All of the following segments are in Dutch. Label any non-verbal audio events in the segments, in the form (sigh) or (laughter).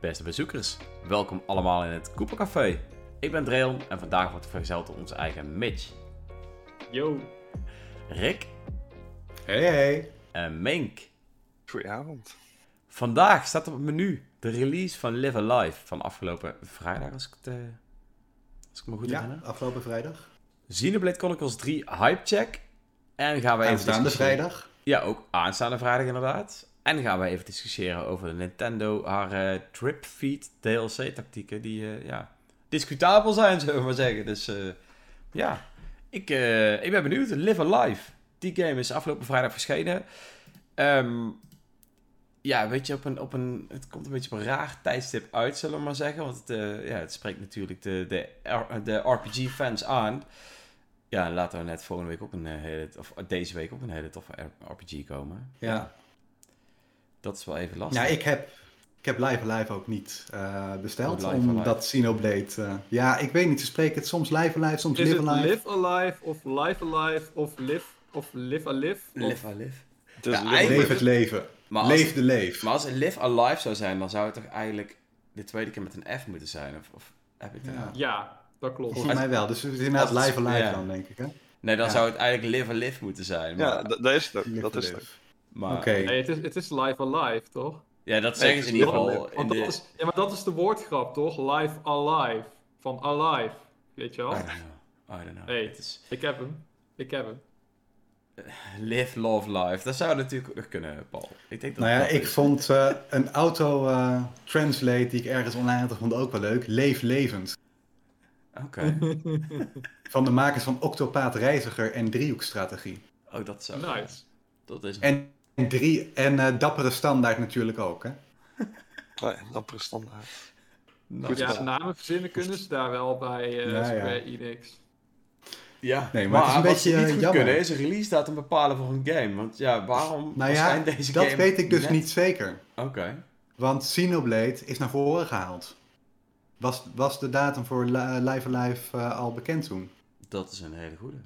Beste bezoekers, welkom allemaal in het Café. Ik ben Dreon en vandaag wordt vergezeld door onze eigen Mitch, Yo. Rick Hey, hey. en Mink. Goedenavond. Vandaag staat op het menu de release van Live Alive van afgelopen vrijdag, als ik het, eh, als ik me goed Ja, herinner. afgelopen vrijdag. Xenoblade Chronicles 3 Hype Check. En gaan we even Aanstaande vrijdag. Ja, ook aanstaande vrijdag inderdaad. En gaan we even discussiëren over de Nintendo, haar Trip Feed DLC tactieken die, eh, ja, discutabel zijn, (laughs) zullen we maar zeggen. Dus, eh, ja, ik, eh, ik ben benieuwd. Live Alive. Die game is afgelopen vrijdag verschenen. Ehm, ja, weet je, op een, op een, het komt een beetje op een raar tijdstip uit, zullen we maar zeggen. Want het, ja, het spreekt natuurlijk de, de, de RPG-fans aan. Ja, en laten we net volgende week ook een hele, of deze week ook een hele toffe RPG komen. Ja. Dat is wel even lastig. Ja, ik heb, ik heb Live Alive ook niet eh, besteld. Oh, Live Alive. omdat Xenoblade... eh, ja, ik weet niet. Ze spreken het soms Live Alive, soms Is Live het Alive. Live Alive of Live Alive of Live of Live Alive? Of... Live Alive. Dus Ja, Live eigenlijk- Leef het leven. Maar als, Leef de leef. maar als het Live Alive zou zijn, dan zou het toch eigenlijk de tweede keer met een F moeten zijn? Of, of heb ik dat? Ja. Ja, dat klopt. Volgens mij wel. Dus het is inderdaad het- Live Alive ja. dan, denk ik. Hè? Nee, dan Ja. zou het eigenlijk Live Alive moeten zijn. Maar, Ja, dat is het ook. Live Dat is het. Maar, Oké. Nee, het is, het is Live Alive, toch? Ja, dat zeggen ze in ieder geval. Alive. In Want de... dat is, ja, maar dat is de woordgrap, toch? Live Alive. Van Alive. Weet je wel? I don't know. I don't know. Hey. Het is Ik heb hem. Ik heb hem. Live, Love, Life. Dat zou natuurlijk nog kunnen, Paul. Ik denk dat Nou ja, dat ik is. vond eh, een auto-translate die ik ergens online had gevonden ook wel leuk. Leef levend. Oké. (laughs) Van de makers van Octopath Reiziger en Driehoekstrategie. Oh, dat zou... Nice. Dat is... En, drie, en eh, Dappere Standaard natuurlijk ook, hè? (laughs) Nee, dappere standaard. Nou, Goed Ja, namen verzinnen kunnen ze daar wel bij eh Ja, ja. Square Enix. Ja, Nee, maar het is een wat beetje, ze niet eh, goed jammer. kunnen is een release datum bepalen voor een game. Want ja, waarom Nou ja, verschijnt deze dat game weet ik dus net- niet zeker. Oké. Want Xenoblade is naar voren gehaald. Was, was de datum voor Li- Live Alive eh, al bekend toen? Dat is een hele goede.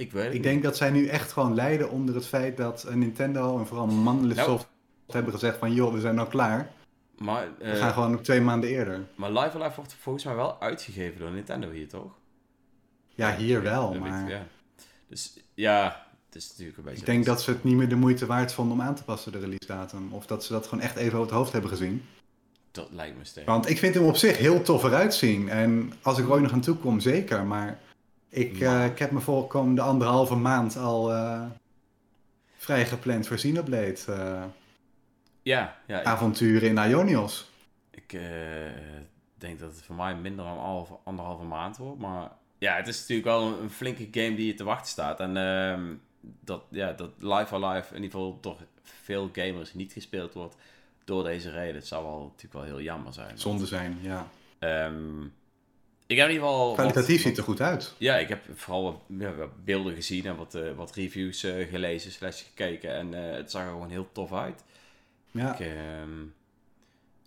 Ik weet het Ik niet. denk dat zij nu echt gewoon lijden onder het feit dat eh, Nintendo en vooral Mandela Nou. Soft hebben gezegd van joh, we zijn nou klaar. Maar, eh, We gaan gewoon op twee maanden eerder. maar Live Alive wordt volgens mij wel uitgegeven door Nintendo hier, toch? Ja, hier wel, ik, maar ja. Dus ja, het is natuurlijk een beetje... ik denk dat ze het niet meer de moeite waard vonden om aan te passen, de release datum. Of dat ze dat gewoon echt even over het hoofd hebben gezien. Dat lijkt me sterk. Want ik vind hem op zich heel tof eruit zien. En als ik er ooit nog aan toe kom, zeker. Maar ik, eh, ik heb me voor komende anderhalve maand al eh vrij gepland voor Xenoblade. eh, Ja, ja ik, avonturen in Ionios. ik denk dat het voor mij minder dan anderhalve, anderhalve maand wordt. Maar ja, het is natuurlijk wel een, een flinke game die je te wachten staat. En ehm, dat, ja, dat Live Alive in ieder geval door veel gamers niet gespeeld wordt door deze reden. Het zou wel natuurlijk wel heel jammer zijn. Zonde zijn, ja. Ehm, ik heb in ieder geval... Kwalitatief wat- ziet er goed uit. Ja, ik heb vooral wat, ja, wat beelden gezien en wat, eh, wat reviews eh, gelezen slash gekeken. En eh, het zag er gewoon heel tof uit. Ja. Ik, ehm,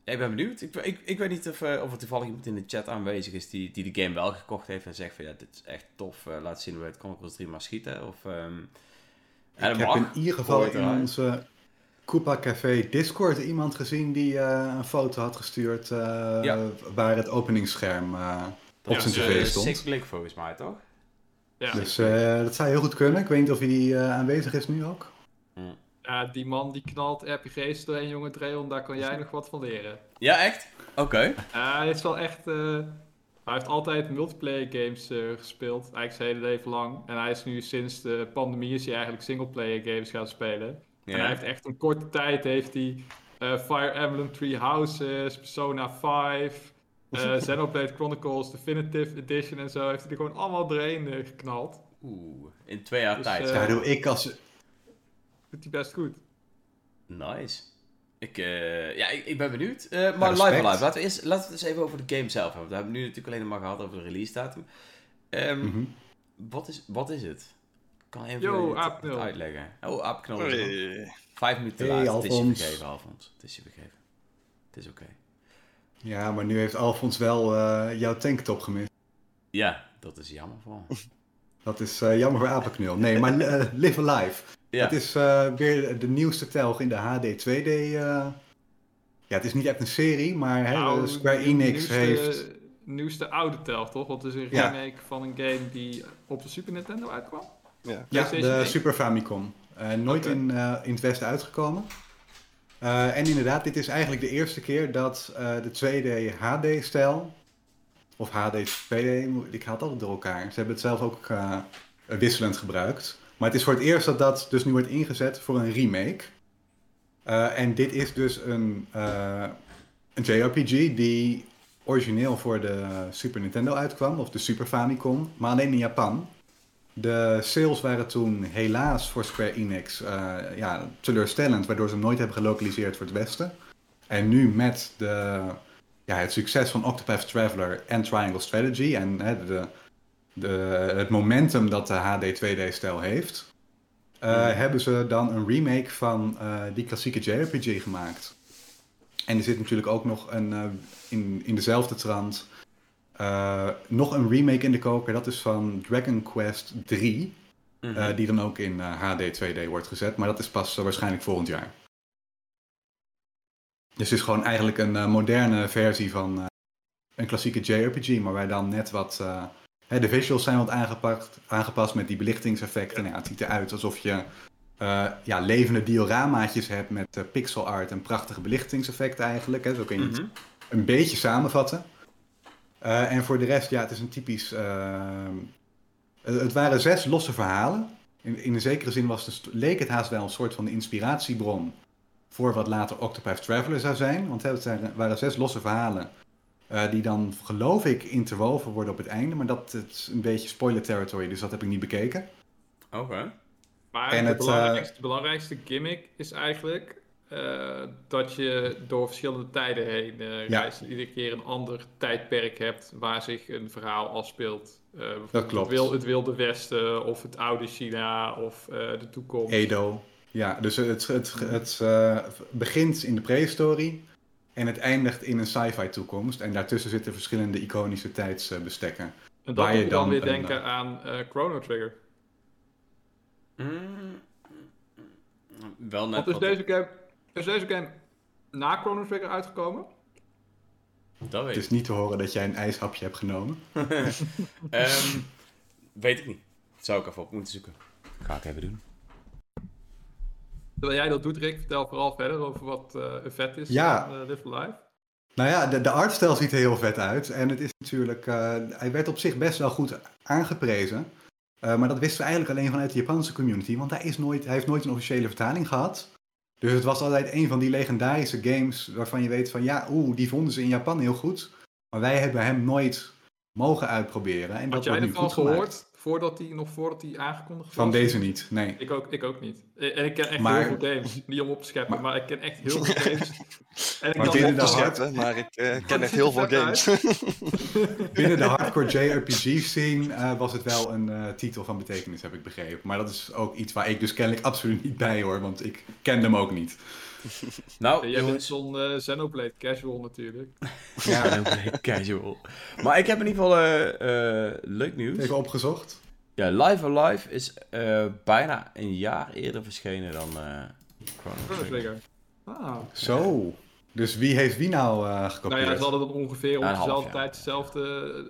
ik ben benieuwd. Ik, ik, ik weet niet of, of er toevallig iemand in de chat aanwezig is die, die de game wel gekocht heeft en zegt van ja, dit is echt tof. laat zien hoe het Chronicles 3 maar schieten. Of, en dat ik heb mag. in ieder geval in eruit. onze Koopa Café Discord iemand gezien die een foto had gestuurd Ja. waar het openingsscherm op Ja, zijn tv stond. Six Click volgens mij, toch? Ja. Dus eh, dat zou heel goed kunnen. Ik weet niet of hij eh, aanwezig is nu ook. ja, die man die knalt RPG's doorheen, jonge Dreon, daar kan jij nog wat van leren. Ja, echt? Oké. Ja, hij is wel echt. eh, hij heeft altijd multiplayer games eh, gespeeld, eigenlijk zijn hele leven lang. En hij is nu sinds de pandemie is hij eigenlijk singleplayer games gaan spelen. En hij heeft echt een korte tijd heeft hij eh, Fire Emblem Three Houses, Persona 5, eh Xenoblade Chronicles Definitive Edition en zo heeft hij er gewoon allemaal doorheen eh, geknald. Oeh, in twee jaar Dus, tijd. eh, Ja, doe ik als... Doet hij best goed. Nice. Ik, eh, ja, ik, ik ben benieuwd. Eh, maar respect. Live Alive, laten we, eerst, laten we het eens even over de game zelf hebben. We hebben nu natuurlijk alleen maar gehad over de release datum. Ehm, Mhm. wat, is, wat is het? Kan even Yo, het- uitleggen. Oh, ook. Hey. Vijf minuten te Hey, laat. Het is je vergeven, Alfons. Het is je vergeven. Het is oké. Ja, maar nu heeft Alfons wel eh, jouw tanktop gemist. Ja, dat is jammer voor hem. (laughs) Dat is eh, jammer voor Apenknul. Nee, maar eh, Live Alive. Ja. Het is eh, weer de nieuwste telg in de HD 2D eh, ja, het is niet echt een serie, maar hè, Nou, Square Enix nieuwste, heeft... Nieuwste oude tel, toch? Want het is een Ja. remake van een game die op de Super Nintendo uitkwam. Ja. De 1? Super Famicom. Eh, nooit in, eh, in het Westen uitgekomen. Eh, en inderdaad, dit is eigenlijk de eerste keer dat eh, de 2D HD-stijl, of HD 2D, mo- ik haal het altijd door elkaar. Ze hebben het zelf ook eh, wisselend gebruikt. Maar het is voor het eerst dat dat dus nu wordt ingezet voor een remake. En dit is dus een, een JRPG die origineel voor de Super Nintendo uitkwam, of de Super Famicom, maar alleen in Japan. De sales waren toen helaas voor Square Enix eh, ja, teleurstellend, waardoor ze hem nooit hebben gelokaliseerd voor het Westen. En nu met de, ja, het succes van Octopath Traveler en Triangle Strategy en hè, de, de, het momentum dat de HD 2D-stijl heeft, eh, hebben ze dan een remake van eh, die klassieke JRPG gemaakt. En er zit natuurlijk ook nog een, in, in dezelfde trant eh, nog een remake in de koker. Dat is van Dragon Quest 3. Mhm. eh, die dan ook in eh, HD 2D wordt gezet. Maar dat is pas eh, waarschijnlijk volgend jaar. Dus het is gewoon eigenlijk een eh, moderne versie van eh, een klassieke JRPG. Maar waar dan net wat... eh, hè, de visuals zijn wat aangepakt, aangepast met die belichtingseffecten. Nou ja, het ziet eruit alsof je eh, ja, levende dioramaatjes hebt met eh, pixel art en prachtige belichtingseffecten eigenlijk. Hè. Zo kun je het Mhm. een beetje samenvatten. Eh, en voor de rest, ja, het is een typisch. eh, het waren zes losse verhalen. In, in een zekere zin was de, leek het haast wel een soort van inspiratiebron voor wat later Octopath Traveler zou zijn. Want het zijn- waren zes losse verhalen. eh, die dan, geloof ik, interwoven worden op het einde. Maar dat het is een beetje spoiler territory, dus dat heb ik niet bekeken. Oké. Maar En de het, eh, belangrijkste gimmick is eigenlijk eh, dat je door verschillende tijden heen eh reist. Iedere keer een ander tijdperk hebt waar zich een verhaal afspeelt. Eh, bijvoorbeeld klopt. Het, wil, het Wilde Westen of het oude China of eh, de toekomst. Edo. Ja, dus het, het, het eh, begint in de prehistorie. En het eindigt in een sci-fi toekomst. En daartussen zitten verschillende iconische tijdsbestekken. en dat waar je dan, dan weer denken aan eh, Chrono Trigger. Mm. Wel net Want is wat- deze, game, is deze game na Chrono Trigger uitgekomen? Dat weet Het is niet te horen dat jij een ijshapje hebt genomen. (laughs) Ehm, weet ik niet. Zou ik even op moeten zoeken. Ga ik even doen. Terwijl jij dat doet, Rick, vertel vooral verder over wat eh, een vet is Ja. van eh, Live Live. Nou ja, de, de artstijl ziet er heel vet uit. En het is natuurlijk... eh, hij werd op zich best wel goed aangeprezen. Eh, maar dat wisten we eigenlijk alleen vanuit de Japanse community. Want hij, is nooit, hij heeft nooit een officiële vertaling gehad. Dus het was altijd een van die legendarische games waarvan je weet van... Ja, oeh, die vonden ze in Japan heel goed. Maar wij hebben hem nooit mogen uitproberen. En Had dat jij ervan gehoord voordat die, nog voordat die aangekondigd Van was? deze niet, nee. Ik ook, ik ook niet. En ik ken echt Maar- heel veel games. Niet om op te scheppen, Maar- maar, ik ken echt heel veel (laughs) games. En ik Maar binnen de hard- scheppen, maar ik eh, ken (laughs) echt heel veel games. (laughs) Binnen de hardcore JRPG scene eh, was het wel een eh, titel van betekenis, heb ik begrepen. Maar dat is ook iets waar ik dus kennelijk absoluut niet bij hoor, want ik ken hem ook niet. (laughs) Nou, jij bent zo'n eh, Xenoblade casual natuurlijk. (laughs) Ja, Xenoblade Casual. Maar ik heb in ieder geval eh, eh, leuk nieuws. even opgezocht. Ja, Live Alive is eh, bijna een jaar eerder verschenen dan eh Chrono Chrono Trigger. Trigger. Ah. Zo. Dus wie heeft wie nou eh Nou gekopieerd? ja, ze hadden dan ongeveer op dezelfde tijd hetzelfde,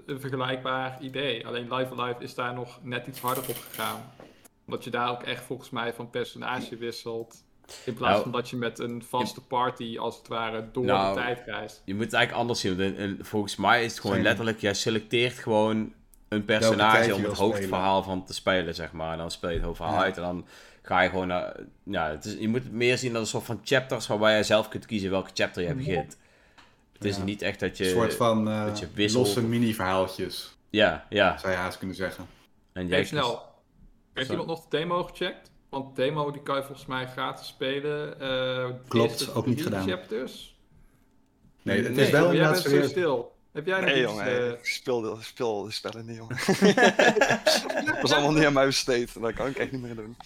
een vergelijkbaar idee. Alleen Live Alive is daar nog net iets harder op gegaan. Omdat je daar ook echt volgens mij van personage wisselt. In plaats Nou, van dat je met een vaste party als het ware door Nou, de tijd reist. Je moet het eigenlijk anders zien. volgens mij is het gewoon Zijn- letterlijk, jij selecteert gewoon een personage om het hoofdverhaal van te spelen, zeg maar. En dan speel je het hoofdverhaal Ja. uit en dan ga je gewoon naar... Ja, het is, je moet het meer zien als een soort van chapters waarbij je zelf kunt kiezen welke chapter je begint. Het is Ja. niet echt dat je... Een soort van eh, dat je wisselt. losse mini-verhaaltjes, Ja, ja. zou je haast kunnen zeggen. En jij Even snel. Heeft iemand nog de demo gecheckt? Want de demo die kan je volgens mij gratis spelen. eh, Klopt, ook niet gedaan. chapters. Nee, het Nee, is wel inderdaad zo stil. Heb jij nog Nee iets, jongen, eh, ik speel de, speel de spellen niet jongen. (laughs) dat was allemaal niet aan mij besteed. Dat kan ik echt niet meer doen.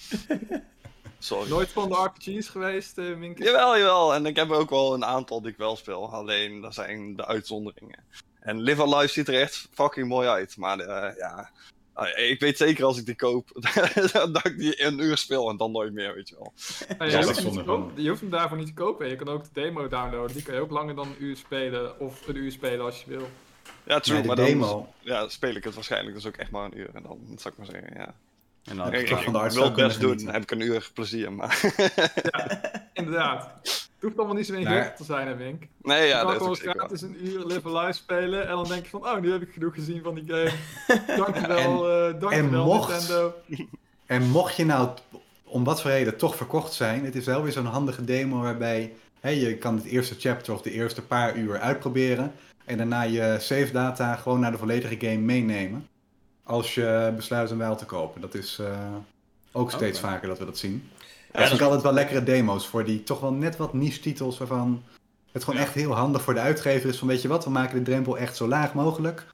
Sorry. nooit van de RPG's geweest, eh Minke? Jawel, jawel. En ik heb ook wel een aantal die ik wel speel. Alleen, dat zijn de uitzonderingen. En Live Alive ziet er echt fucking mooi uit. Maar eh, ja, ik weet zeker als ik die koop, (laughs) dat ik die een uur speel en dan nooit meer, weet je wel. Ja, je, hoeft hem je hoeft hem daarvoor niet te kopen. Je kan ook de demo downloaden. Die kan je ook langer dan een uur spelen. Of een uur spelen als je wil. Ja, true, de maar dan demo. ja, speel ik het waarschijnlijk dus ook echt maar een uur. En dan, zou ik maar zeggen, ja. En dan, Ik, ik van de arts wil zou het best kunnen doen, genieten. heb ik een uur plezier, maar... Inderdaad. Het hoeft allemaal niet zo ingewikkeld te zijn, hè, Wink. nee, Je ja, kan dat is gewoon gratis een uur Live Alive spelen. En dan denk je van, oh, nu heb ik genoeg gezien van die game. (laughs) Dankjewel, eh dankjewel mocht- Nintendo. En mocht je nou om wat voor reden toch verkocht zijn, het is wel weer zo'n handige demo waarbij hè, je kan het eerste chapter of de eerste paar uur uitproberen. En daarna je save data gewoon naar de volledige game meenemen. Als je besluit hem wel te kopen. Dat is eh, ook steeds vaker dat we dat zien. Ja, dat ik altijd wel lekkere demo's voor die toch wel net wat niche titels waarvan het gewoon Ja. echt heel handig voor de uitgever is van weet je wat, we maken de drempel echt zo laag mogelijk.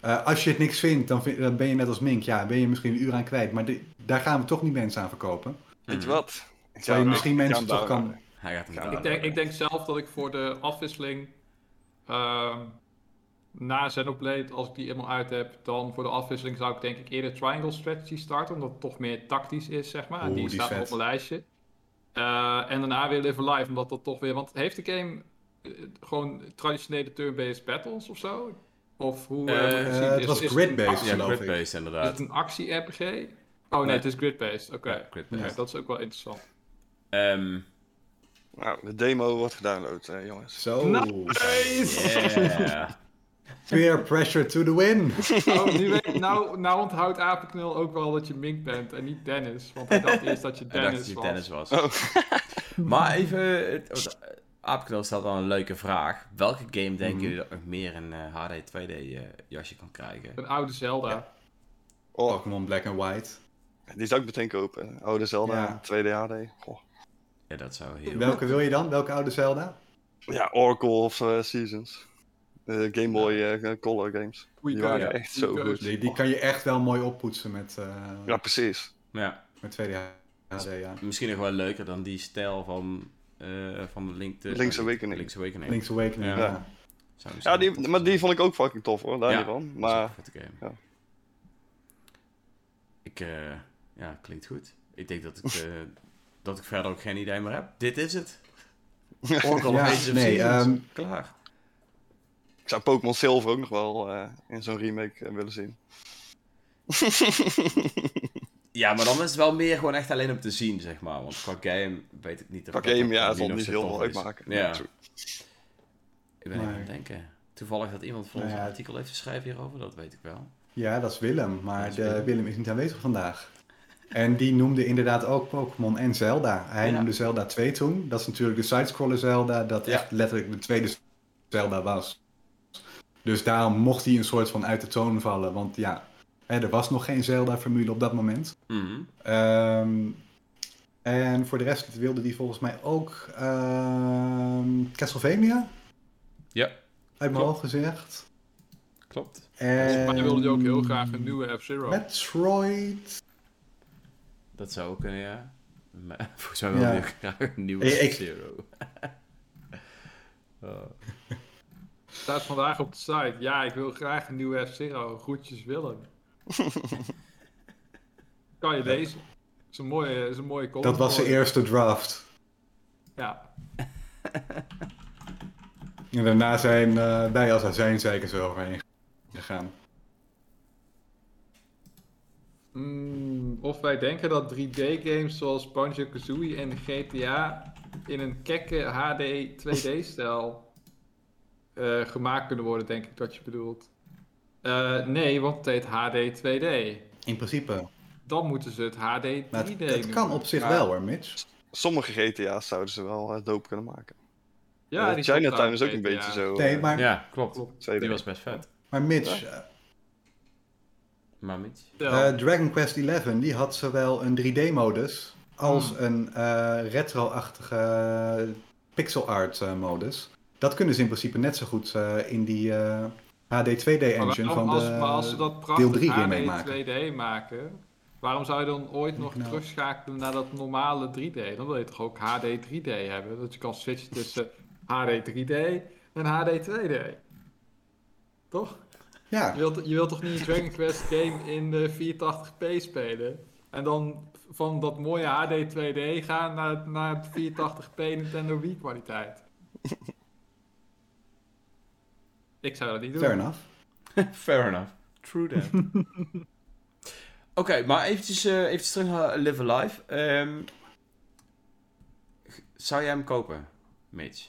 Eh, als je het niks vindt, dan, vind- dan ben je net als Mink, ja, ben je misschien een uur aan kwijt. Maar daar gaan we toch niet mensen aan verkopen. Weet je wat? Ik Terwijl je misschien mensen toch kan... Hij gaat hem Ik denk, ik denk zelf dat ik voor de afwisseling ehm, na Xenoblade, als ik die helemaal uit heb, dan voor de afwisseling zou ik denk ik eerder Triangle Strategy starten, omdat het toch meer tactisch is, zeg maar. Oeh, die die staat is nog op mijn lijstje. Eh, en daarna weer Live Alive, omdat dat toch weer... Want heeft de game eh, gewoon traditionele turn-based battles of zo? Of hoe... zien? het Is- was is grid-based, geloof ik. grid-based Is inderdaad. het een actie-RPG? Oh nee, Nee. het is grid-based. Oké, Ja. Oké, dat is ook wel interessant. Ehm, Nou, de demo wordt gedownload, eh, jongens. Zo, yeah. Peer pressure to the win. (laughs) Oh, nu weet, nou, nou onthoudt Apenknul ook wel dat je Mink bent en niet Dennis. Want hij dacht eerst dat je (laughs) Dennis dat je was. Dennis was. Oh. (laughs) Maar even, Aapknul stelt dan een leuke vraag. Welke game denken Mhm. jullie dat nog meer een eh, HD 2D eh, jasje kan krijgen? Een oude Zelda. Ja. Oh, Pokémon Black and White. die zou ik meteen kopen. Oude Zelda, Ja. 2D HD. Goh. Ja, dat zou heel... Welke wil je dan? Welke oude Zelda? Ja, Oracle of eh, Seasons. De Game Boy eh, Color games. Goeie Die waren keuze. echt zo goed. Die, die kan je echt wel mooi oppoetsen met, eh Ja, precies. Ja, met 2D HD, ja. misschien nog wel leuker dan die stijl van, eh van Link to... Link's Awakening. Link's Awakening. Link's Awakening, Ja. ja. Ja, die, maar die vond ik ook fucking tof hoor, daar Ja, niet van. Dat is ook Maar een vette game. ja. Ik, eh, ja, klinkt goed. Ik denk dat ik, eh, dat ik verder ook geen idee meer heb. Dit is het. (laughs) Oracle Ja, of Ages of nee, Seasons. ehm, Klaar. Ik zou Pokémon Silver ook nog wel eh, in zo'n remake eh, willen zien. (laughs) Ja, maar dan is het wel meer gewoon echt alleen om te zien, zeg maar. Want qua game weet ik niet. of Qua dat game, ja, het zal niet heel veel uitmaken. Ja, ik ben even aan het denken. Toevallig dat iemand van ons Nou ja. een artikel heeft geschreven hierover, dat weet ik wel. Ja, dat is Willem, maar is de, Willem. Willem. is niet aanwezig vandaag. En die noemde inderdaad ook Pokémon en Zelda. Hij Ja. noemde Zelda 2 toen. Dat is natuurlijk de sidescroller Zelda, dat Ja. echt letterlijk de tweede Zelda was. Dus daarom mocht hij een soort van uit de toon vallen, want ja, hè, er was nog geen Zelda-formule op dat moment. Mhm. Ehm, en voor de rest wilde hij volgens mij ook ehm, Castlevania, Ja, uit mijn hoofd gezegd. klopt. En... Maar hij wilde ook heel graag een nieuwe F-Zero. Metroid. Dat zou ook kunnen, ja. Maar (laughs) volgens mij wil Ja. ik graag een nieuwe Ik- ik- Zero. (laughs) Oh. Staat vandaag op de site. Ja, ik wil graag een nieuwe F-Zero. Groetjes Willem. (laughs) kan je lezen. is een mooie, is een mooie column. Dat was je. eerste draft. Ja. En daarna zijn eh, wij als azijnzeikers eroverheen gegaan. Mm, of wij denken dat 3D-games zoals Banjo-Kazooie en GTA in een kekke HD 2D-stijl eh, gemaakt kunnen worden, denk ik dat je bedoelt. Eh, nee, want het heet HD 2D. In principe. Dan moeten ze het HD 3D Maar het, kan op zich wel hoor, Mitch. Sommige GTA's zouden ze wel uh, dope kunnen maken. Ja, Eh, die Chinatown is ook GTA. een beetje zo. Nee, eh, maar, Ja, klopt. Klopt. 2D. Die was best vet. maar Mitch, eh, Maar Mitch? Ja. eh, Dragon Quest XI die had zowel een 3D-modus als Hmm. een eh, retro-achtige pixel art eh, modus. Dat kunnen ze in principe net zo goed eh, in die eh, HD 2D Maar engine waarom- van als, de... maar als ze dat deel prachtig 3 HD remake maken. 2D maken, waarom zou je dan ooit nog Nou. terugschakelen naar dat normale 3D? Dan wil je toch ook HD 3D hebben? Dat je kan switchen tussen HD 3D en HD 2D. Toch? Ja, Je wilt, je wilt toch niet een Dragon Quest game in de 480p spelen? En dan van dat mooie HD 2D gaan naar, naar het 480p Nintendo Wii kwaliteit. (laughs) Ik zou dat niet doen. fair enough. (laughs) Fair enough. True that. (laughs) Oké, maar eventjes, eh eventjes terug naar Live Alive. Ehm, zou jij hem kopen, Mitch?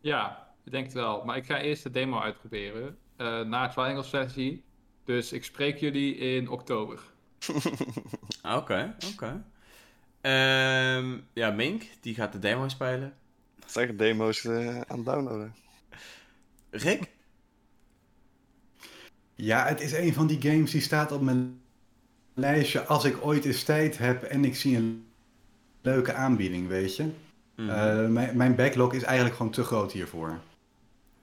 Ja, ik denk het wel. Maar ik ga eerst de demo uitproberen. eh, na Triangle Strategy. Dus ik spreek jullie in oktober. (laughs) Oké, oké. Ehm, ja, Mink, die gaat de demo spelen. Zeg, demo's eh, aan het downloaden. Rick? Ja, het is een van die games die staat op mijn lijstje als ik ooit eens tijd heb en ik zie een leuke aanbieding, weet je. Mhm. Eh, mijn, mijn backlog is eigenlijk gewoon te groot hiervoor.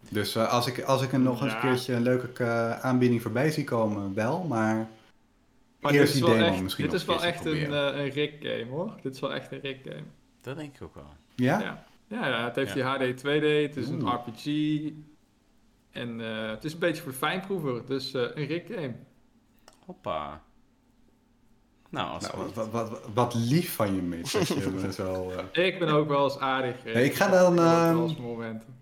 Dus eh, als, ik, als ik er nog eens een keertje een leuke eh, aanbieding voorbij zie komen, wel, maar... Maar Eerst dit is die wel demo echt, misschien dit is wel een echt een, eh, een Rick game hoor. Dit is wel echt een Rick game. Dat denk ik ook wel. Ja? Ja, ja, ja het heeft Ja. die HD 2D, het is een. RPG. En eh, het is een beetje voor fijnproever, dus eh, een Rick game. Hoppa. Nou, als Nou, wat, wat, wat, wat lief van je, Mitch. je (laughs) zo, eh, Ik ben ook wel eens aardig. Nee, ik ga dan, wel ehm, momenten.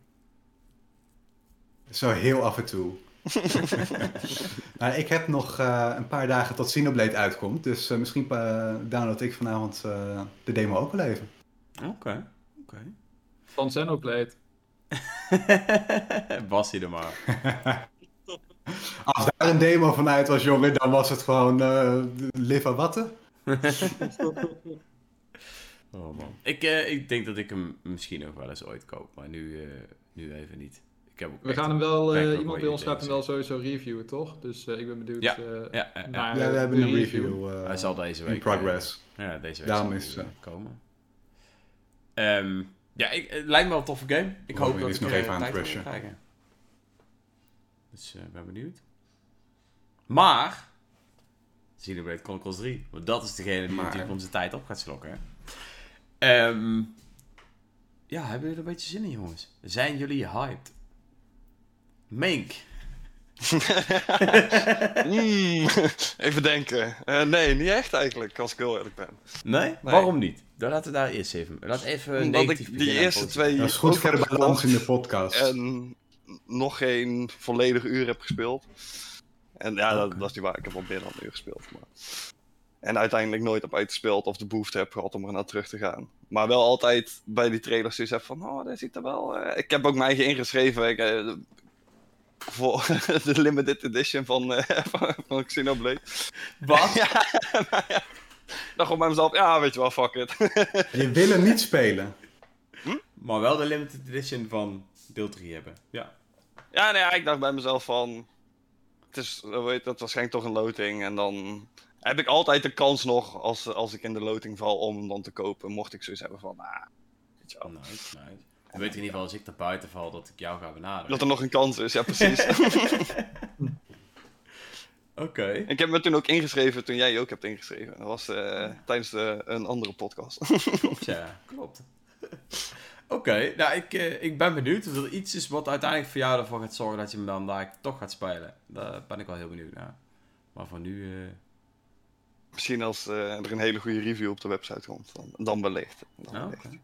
Zo heel af en toe. (laughs) nou, ik heb nog eh, een paar dagen tot Xenoblade uitkomt. Dus eh, misschien download ik vanavond eh, de demo ook wel even. Oké, oké. Van Xenoblade. (laughs) Was hij er maar. (laughs) Als daar een demo van uit was, jongen, dan was het gewoon eh live watten. (laughs) Oh man. Ik, eh, ik denk dat ik hem misschien nog wel eens ooit koop, maar nu, eh, nu even niet. Ik heb ook We gaan hem wel, eh, iemand bij ons gaat hem wel sowieso reviewen, toch? Dus eh, ik ben benieuwd Ja, eh, Ja, ja, ja. naar Ja, we hebben een review eh, Hij zal deze week in progress. ja, deze week Daarom zal is, komen. Ehm, ja, ik, het lijkt me wel een toffe game. Ik hoop dat ik nog er even aan tijd het voor ga rushen. krijgen. Dus eh, ik ben benieuwd. Maar, Xenoblade Chronicles 3, want dat is degene die Maar. natuurlijk onze tijd op gaat slokken. Ehm, ja, hebben jullie er een beetje zin in, jongens? Zijn jullie hyped? Mink. (laughs) Mm, even denken. Eh, nee, niet echt eigenlijk, als ik heel eerlijk ben. Nee? Waarom niet? Dan laten we daar eerst even... Laat even Omdat ik die beginnen eerste positief. twee Dat is goed voor de balans in de podcast. En nog geen volledig uur heb gespeeld. En ja, dat, dat is niet waar. Ik heb al meer dan een uur gespeeld. Maar... En uiteindelijk nooit heb uitgespeeld of de behoefte heb gehad om er naar terug te gaan. Maar wel altijd bij die trailers zoiets heb van, oh, dat ziet er wel... eh, Ik heb ook mijn eigen ingeschreven. Ik, eh, voor (laughs) de limited edition van, eh (laughs) van, van Xenoblade. Wat? (laughs) ja, maar ja. Ik dacht gewoon bij mezelf, ja, weet je wel, fuck it. (laughs) Je wil hem niet spelen. Maar wel de limited edition van deel 3 hebben. Ja. Ja, nee, ja, ik dacht bij mezelf van. Het is, eh, weet, dat waarschijnlijk toch een loting. En dan heb ik altijd de kans nog, als, als ik in de loting val, om hem dan te kopen. Mocht ik zoiets hebben van, ah, weet je wel. Nice, nice. Dan weet in ieder geval als ik er buiten val dat ik jou ga benaderen. Dat er nog een kans is, ja precies. (laughs) Oké. ik heb me toen ook ingeschreven toen jij je ook hebt ingeschreven. Dat was eh, tijdens de, een andere podcast. Klopt, ja. Klopt. Oké, nou ik, eh, ik ben benieuwd of er iets is wat uiteindelijk voor jou ervoor gaat zorgen dat je hem dan daar toch gaat spelen. Daar ben ik wel heel benieuwd naar. Maar voor nu... eh, Misschien als eh, er een hele goede review op de website komt, dan, dan wellicht. Dan oh, wellicht. oké.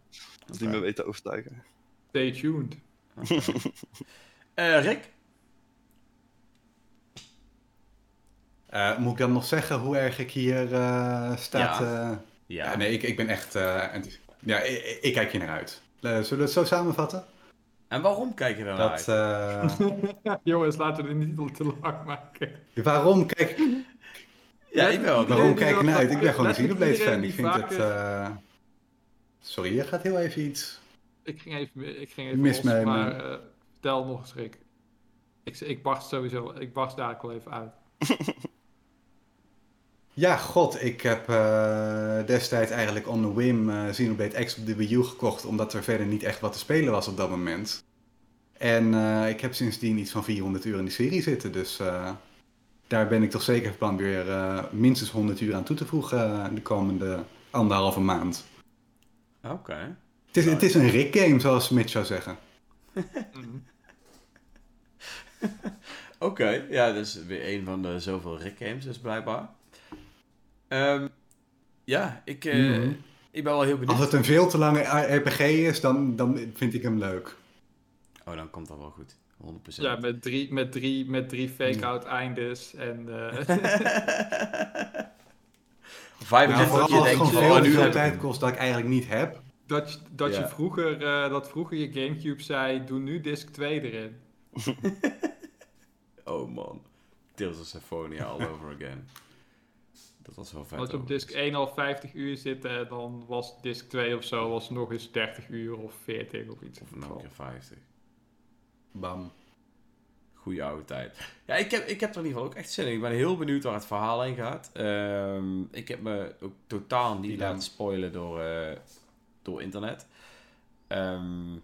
Als die me weet te overtuigen. Stay tuned. (laughs) Eh, Rick? Eh, moet ik dan nog zeggen hoe erg ik hier eh sta? Ja. eh? Ja. Ja, nee, ik, ik ben echt... eh, ja, ik, ik kijk hier naar uit. Eh, zullen we het zo samenvatten? En waarom kijk je naar Dat, uit? eh, (laughs) Jongens, laten we de niet te lang maken. waarom kijk, Ja, ik wel. waarom nee, kijk ik naar uit? Ik ben gewoon een Xenoblade fan. Ik vind het... eh, Sorry, je gaat heel even iets... Ik ging even, ik ging even Mis los, mij, maar eh, vertel nog eens, Rick. Ik, ik barst sowieso, ik barst daar wel even uit. (laughs) Ja, god, ik heb eh, destijds eigenlijk on the whim eh Xenoblade X op de Wii U gekocht, omdat er verder niet echt wat te spelen was op dat moment. En eh, ik heb sindsdien iets van 400 uur in die serie zitten, dus daar ben ik toch zeker van plan weer minstens 100 uur aan toe te voegen de komende anderhalve maand. Oké. Het is, het is een Rick game, zoals Mitch zou zeggen. (laughs) Oké, ja, dat is weer een van de zoveel Rick games, dus blijkbaar. Ehm, ja, ik, eh, Mhm. ik ben wel heel benieuwd. Als het een veel te lange RPG is, dan, dan vind ik hem leuk. Oh, dan komt dat wel goed. 100%. Ja, met drie, met drie, met drie fake-out eindes en... eh, (laughs) (laughs) 25 Nou, vooral je denkt van, oh, veel nu veel tijd kost dat ik eigenlijk niet heb. dat je, dat, Ja. je vroeger, eh, dat vroeger je Gamecube zei, doe nu disc 2 erin. (laughs) Oh man. Tales of Symphonia all over again. Dat was wel vet. Als je op disc 1 al 50 uur zit, dan was disc 2 of zo was nog eens 30 uur of 40 of iets. Of nog een keer 50. Bam. Goeie oude tijd. Ja, ik heb, ik heb er in ieder geval ook echt zin in. Ik ben heel benieuwd waar het verhaal heen gaat. Ehm, ik heb me ook totaal niet laten spoilen door, eh, door internet. Ehm, ik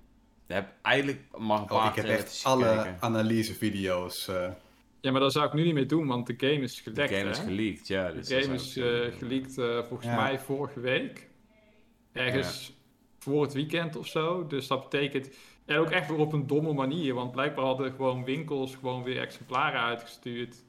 heb eigenlijk maar een paar Oh, ik heb echt alle analysevideo's. eh Ja, maar dat zou ik nu niet meer doen, want de game is De gelekt, game is geleakt, ja. De Dus dat game is eh, eh, geleakt eh, volgens Ja. mij vorige week. Ergens voor het weekend of zo. Dus dat betekent... En ook echt weer op een domme manier. Want blijkbaar hadden gewoon winkels gewoon weer exemplaren uitgestuurd.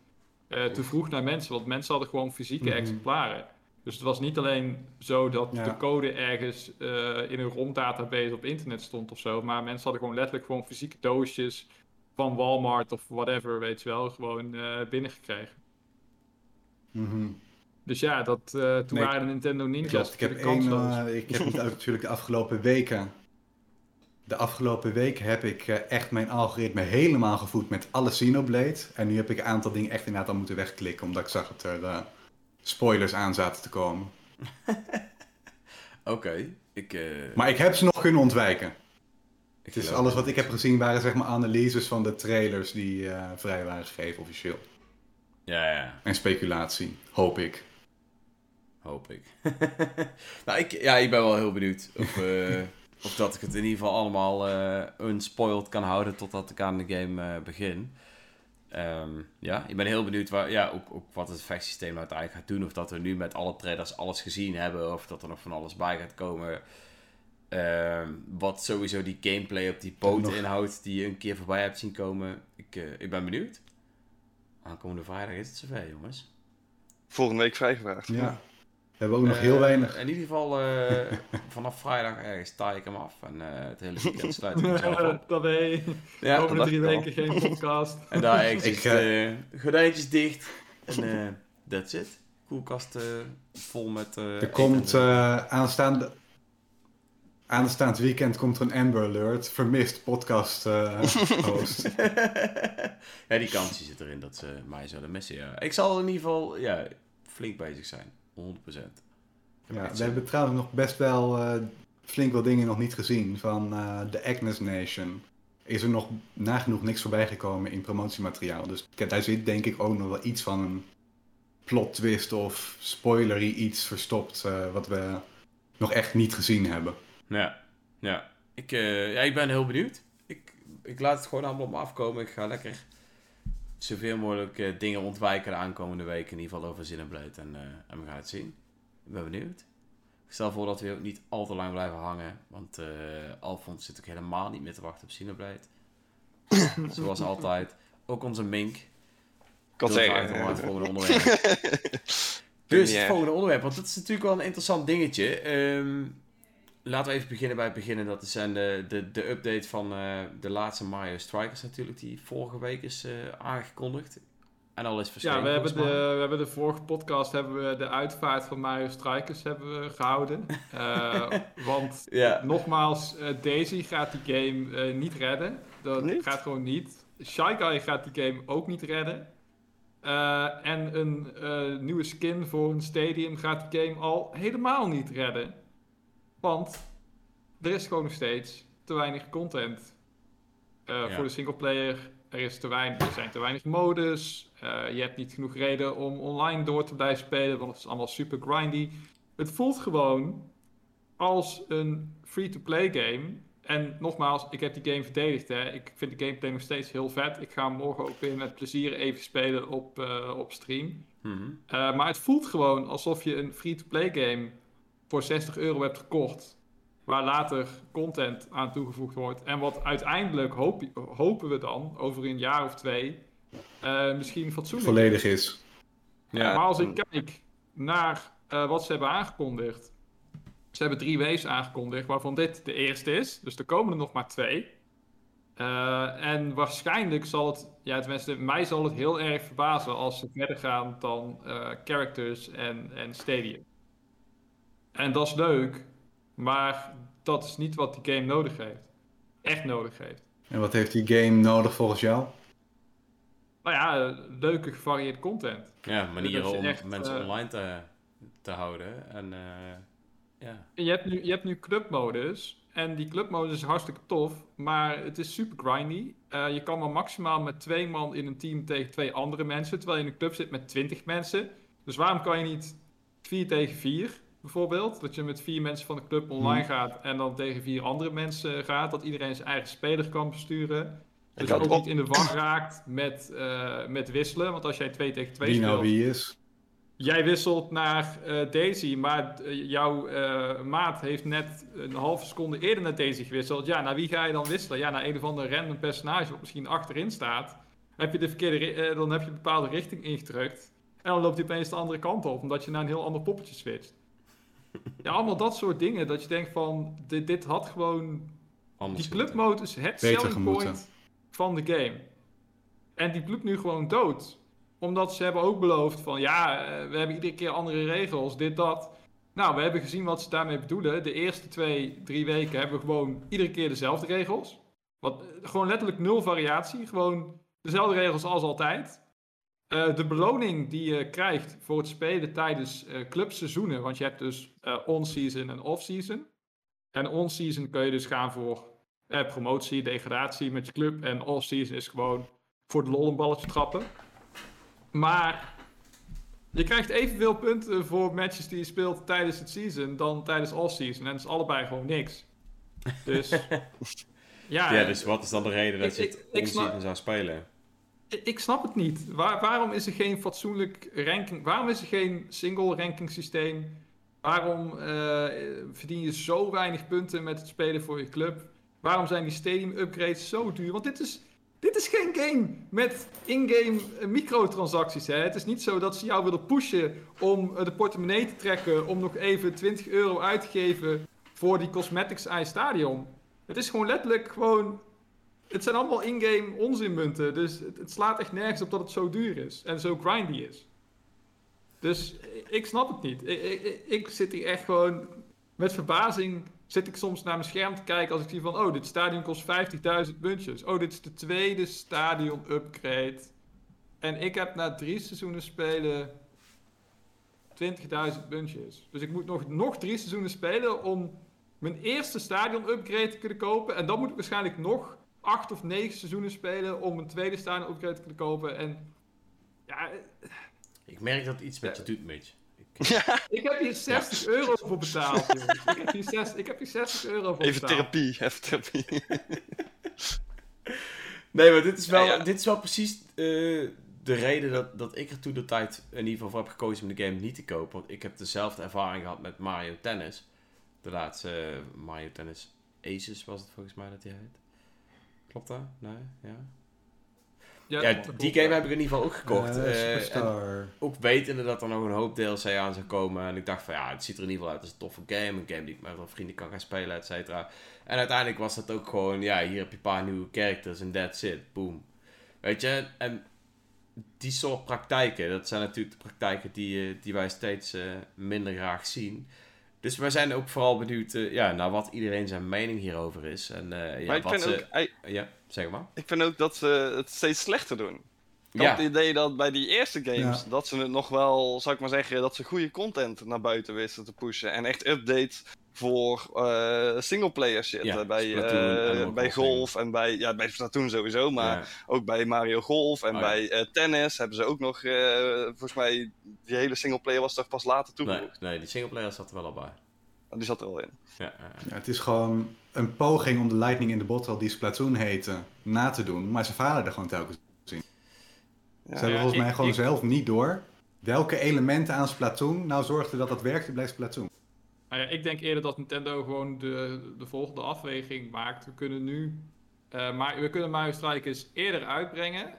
eh, te vroeg naar mensen. Want mensen hadden gewoon fysieke Mhm. exemplaren. Dus het was niet alleen zo dat Ja. de code ergens eh, in een ronddatabase op internet stond of zo. Maar mensen hadden gewoon letterlijk gewoon fysieke doosjes van Walmart of whatever, weet je wel, gewoon eh, binnengekregen. mhm. Dus ja, dat, eh, toen Nee, waren de Nintendo Ninjas Klopt, ik heb, één, eh, ik heb (laughs) natuurlijk de afgelopen weken. De afgelopen weken heb ik eh, echt mijn algoritme helemaal gevoed met alle Xenoblade. En nu heb ik een aantal dingen echt inderdaad al moeten wegklikken, omdat ik zag dat er eh, spoilers aan zaten te komen. (laughs) Oké, ik... eh, Maar ik heb ze nog kunnen ontwijken. Ik Het is geloof alles wat ik heb gezien waren zeg maar analyses van de trailers die eh, vrij waren gegeven officieel. Ja, ja. En speculatie, hoop ik. Hoop ik. (laughs) nou, ik, ja, ik ben wel heel benieuwd of, eh, (laughs) of dat ik het in ieder geval allemaal eh unspoiled kan houden totdat ik aan de game begin. Ehm, ja, ik ben heel benieuwd waar, ja, ook, ook wat het vechtsysteem uiteindelijk gaat doen. Of dat we nu met alle trailers alles gezien hebben. Of dat er nog van alles bij gaat komen. Ehm, wat sowieso die gameplay op die nog- inhoudt die je een keer voorbij hebt zien komen. Ik, eh, ik ben benieuwd. Aankomende vrijdag is het zover, jongens. Volgende week vrijgevraagd. Ja. We hebben ook nog Eh, heel weinig. In ieder geval, eh, (laughs) vanaf vrijdag ergens sta ik hem af. En eh, het hele weekend (laughs) sluit ik mezelf op. dat ben je. Ja, Over de drie ik weken geen podcast. en daar Ik, eh, gordijntjes dicht. En eh that's it. Koelkast eh, vol met... eh, Er komt eh, aanstaande, aanstaand weekend komt er een Amber Alert. Vermist podcast eh, (laughs) host. ja, die kans zit erin dat ze mij zullen missen. Ja. Ik zal in ieder geval ja, flink bezig zijn. 100%. Ja, we hebben trouwens nog best wel eh, flink wat dingen nog niet gezien. Van eh, de Agnes Nation is er nog nagenoeg niks voorbij gekomen in promotiemateriaal. Dus daar zit denk ik ook nog wel iets van een plot twist of spoilery iets verstopt. wat we nog echt niet gezien hebben. Ja, ja. Ik, eh, ja, ik ben heel benieuwd. Ik, ik laat het gewoon allemaal op me afkomen. Ik ga lekker zoveel mogelijk eh, dingen ontwijken de aankomende week. In ieder geval over zin en bleut. En, eh, en we gaan het zien. Ik ben benieuwd. Ik stel voor dat we ook niet al te lang blijven hangen. Want eh Alfons zit ook helemaal niet meer te wachten op Cineblade. (coughs) Zoals altijd. Ook onze Mink. kan Heel graag zeggen. het (laughs) volgende onderwerp. Dus het volgende onderwerp, want dat is natuurlijk wel een interessant dingetje. Ehm, laten we even beginnen bij het begin. En dat zijn de, de, de update van eh, de laatste Mario Strikers natuurlijk, die vorige week is eh, aangekondigd. En al is verschenen. Ja, we hebben, de, we hebben de vorige podcast hebben we de uitvaart van Mario Strikers hebben we gehouden. (laughs) Eh, want (laughs) Ja, nogmaals, eh, Daisy gaat die game eh, niet redden. Dat Niet? gaat gewoon niet. Shy Guy gaat die game ook niet redden. Eh, en een eh, nieuwe skin voor een stadium gaat die game al helemaal niet redden. Want er is gewoon nog steeds te weinig content eh, Ja. voor de singleplayer. Er, is te weinig, er zijn te weinig modus. Eh, je hebt niet genoeg reden om online door te blijven spelen, want het is allemaal super grindy. Het voelt gewoon als een free-to-play game. En nogmaals, ik heb die game verdedigd. Hè. Ik vind de gameplay nog steeds heel vet. Ik ga hem morgen ook weer met plezier even spelen op, eh, op stream. Mhm. Maar het voelt gewoon alsof je een free-to-play game voor 60 euro hebt gekocht. Waar later content aan toegevoegd wordt. En wat uiteindelijk hoop- hopen we dan over een jaar of twee eh, misschien fatsoenlijk volledig is. Ja, maar als ik kijk naar eh, wat ze hebben aangekondigd. Ze hebben drie waves aangekondigd, waarvan dit de eerste is. Dus er komen er nog maar twee. Eh, en waarschijnlijk zal het, ja tenminste, mij zal het heel erg verbazen als ze verder gaan dan eh, characters en, en stadium. En dat is leuk, maar dat is niet wat die game nodig heeft. Echt nodig heeft. En wat heeft die game nodig volgens jou? Nou ja, leuke gevarieerde content. ja, manieren om echt, mensen eh, online te, te houden. En eh, ja. Je hebt nu, je hebt nu clubmodus. En die clubmodus is hartstikke tof. Maar het is super grindy. Eh, je kan maar maximaal met twee man in een team tegen twee andere mensen. Terwijl je in een club zit met twintig mensen. Dus waarom kan je niet 4 tegen 4 bijvoorbeeld? Dat je met vier mensen van de club online gaat. En dan tegen vier andere mensen gaat. Dat iedereen zijn eigen speler kan besturen. Dus ook op- niet in de war raakt met, eh, met wisselen. Want als jij 2 tegen 2 Wie speelt. nou wie is? Jij wisselt naar eh, Daisy, maar eh, jouw eh, maat heeft net een halve seconde eerder naar Daisy gewisseld. Ja, naar wie ga je dan wisselen? Ja, naar een of ander random personage wat misschien achterin staat. Heb je de verkeerde, eh, dan heb je een bepaalde richting ingedrukt. En dan loopt hij opeens de andere kant op, omdat je naar een heel ander poppetje switcht. Ja, allemaal dat soort dingen. Dat je denkt van, dit, dit had gewoon Anders die clubmode is het selling gemoeten. point van de game. En die bloedt nu gewoon dood. Omdat ze hebben ook beloofd van ja, eh, we hebben iedere keer andere regels, dit, dat. Nou, we hebben gezien wat ze daarmee bedoelen. De eerste twee, drie weken hebben we gewoon iedere keer dezelfde regels. Wat, eh, gewoon letterlijk nul variatie. Gewoon dezelfde regels als altijd. Eh, de beloning die je krijgt voor het spelen tijdens eh, clubseizoenen. Want je hebt dus eh, on-season en off-season. En on-season kun je dus gaan voor eh, promotie, degradatie met je club. En off-season is gewoon voor de lol een balletje trappen. Maar je krijgt evenveel punten voor matches die je speelt tijdens het season dan tijdens off-season. En dat is allebei gewoon niks. Dus (laughs) ja, Ja, dus wat is dan de reden dat Ik- je het ik onzien zou spelen? Ik- snap het niet. Waar- waarom is er geen fatsoenlijk ranking? Waarom is er geen single ranking systeem? Waarom eh, verdien je zo weinig punten met het spelen voor je club? Waarom zijn die stadium upgrades zo duur? Want dit is, dit is geen game met in-game eh, microtransacties. Hè? Het is niet zo dat ze jou willen pushen om eh, de portemonnee te trekken. Om nog even 20 euro uit te geven voor die Cosmetics Eye Stadion. Het is gewoon letterlijk gewoon het zijn allemaal in-game onzinmunten. Dus het, slaat echt nergens op dat het zo duur is. En zo grindy is. Dus ik, snap het niet. Ik, ik, ik- zit hier echt gewoon... Met verbazing zit ik soms naar mijn scherm te kijken... als ik zie van... Oh, dit stadion kost 50.000 muntjes. Oh, dit is de tweede stadion upgrade. En ik heb na drie seizoenen spelen... 20.000 muntjes. Dus ik moet nog, nog drie seizoenen spelen... om mijn eerste stadion upgrade te kunnen kopen. En dan moet ik waarschijnlijk nog acht of negen seizoenen spelen om een tweede stadion upgrade te kunnen kopen. En ja, Ik merk dat iets met je doet, Mitch. Ik, ik heb hier 60 euro voor betaald. jongens. Ik, heb hier zes- ik heb hier 60 euro voor Even betaald. therapie, even therapie. (laughs) Nee, maar dit is wel, Ja, ja. Dit is wel precies eh, de reden dat, dat ik er toen de tijd in ieder geval voor heb gekozen om de game niet te kopen. Want ik heb dezelfde ervaring gehad met Mario Tennis. De laatste eh, Mario Tennis Aces was het volgens mij dat hij heet. Klopt dat? Nee? Ja. Ja, die game heb ik in ieder geval ook gekocht. Eh, en ook wetende dat er nog een hoop DLC aan zou komen. En ik dacht van ja, het ziet er in ieder geval uit als een toffe game. Een game die ik met mijn vrienden kan gaan spelen, et cetera. En uiteindelijk was dat ook gewoon, ja, hier heb je een paar nieuwe characters en that's it. Boom. Weet je, en die soort praktijken, dat zijn natuurlijk de praktijken die, eh, die wij steeds eh, minder graag zien. Dus wij zijn ook vooral benieuwd eh, ja, naar wat iedereen zijn mening hierover is. En eh, ja, maar ik wat vind, ze... ook, Ja, zeg maar. ik vind ook dat ze het steeds slechter doen. Ik Ja. had het idee dat bij die eerste games, Ja. dat ze het nog wel, zou ik maar zeggen, dat ze goede content naar buiten wisten te pushen. En echt updates voor eh singleplayer shit. Ja, bij, Splatoon, eh, bij golf en bij, ja, bij Splatoon sowieso, maar Ja. ook bij Mario Golf en Oh, ja. bij eh, tennis hebben ze ook nog, eh, volgens mij, die hele singleplayer was toch pas later Nee, toegevoegd. nee, die singleplayer zat er wel al bij. Die zat er al in. Ja, het is gewoon een poging om de Lightning in de Bottle die Splatoon heette na te doen. Maar ze falen er gewoon telkens. Ze hebben Ja, volgens mij ik- gewoon ik- zelf niet door welke elementen aan Splatoon nou zorgden dat dat werkte bij Splatoon. Nou ja, ik denk eerder dat Nintendo gewoon de, de volgende afweging maakt. We kunnen nu eh, maar, we kunnen Mario Strikers eerder uitbrengen.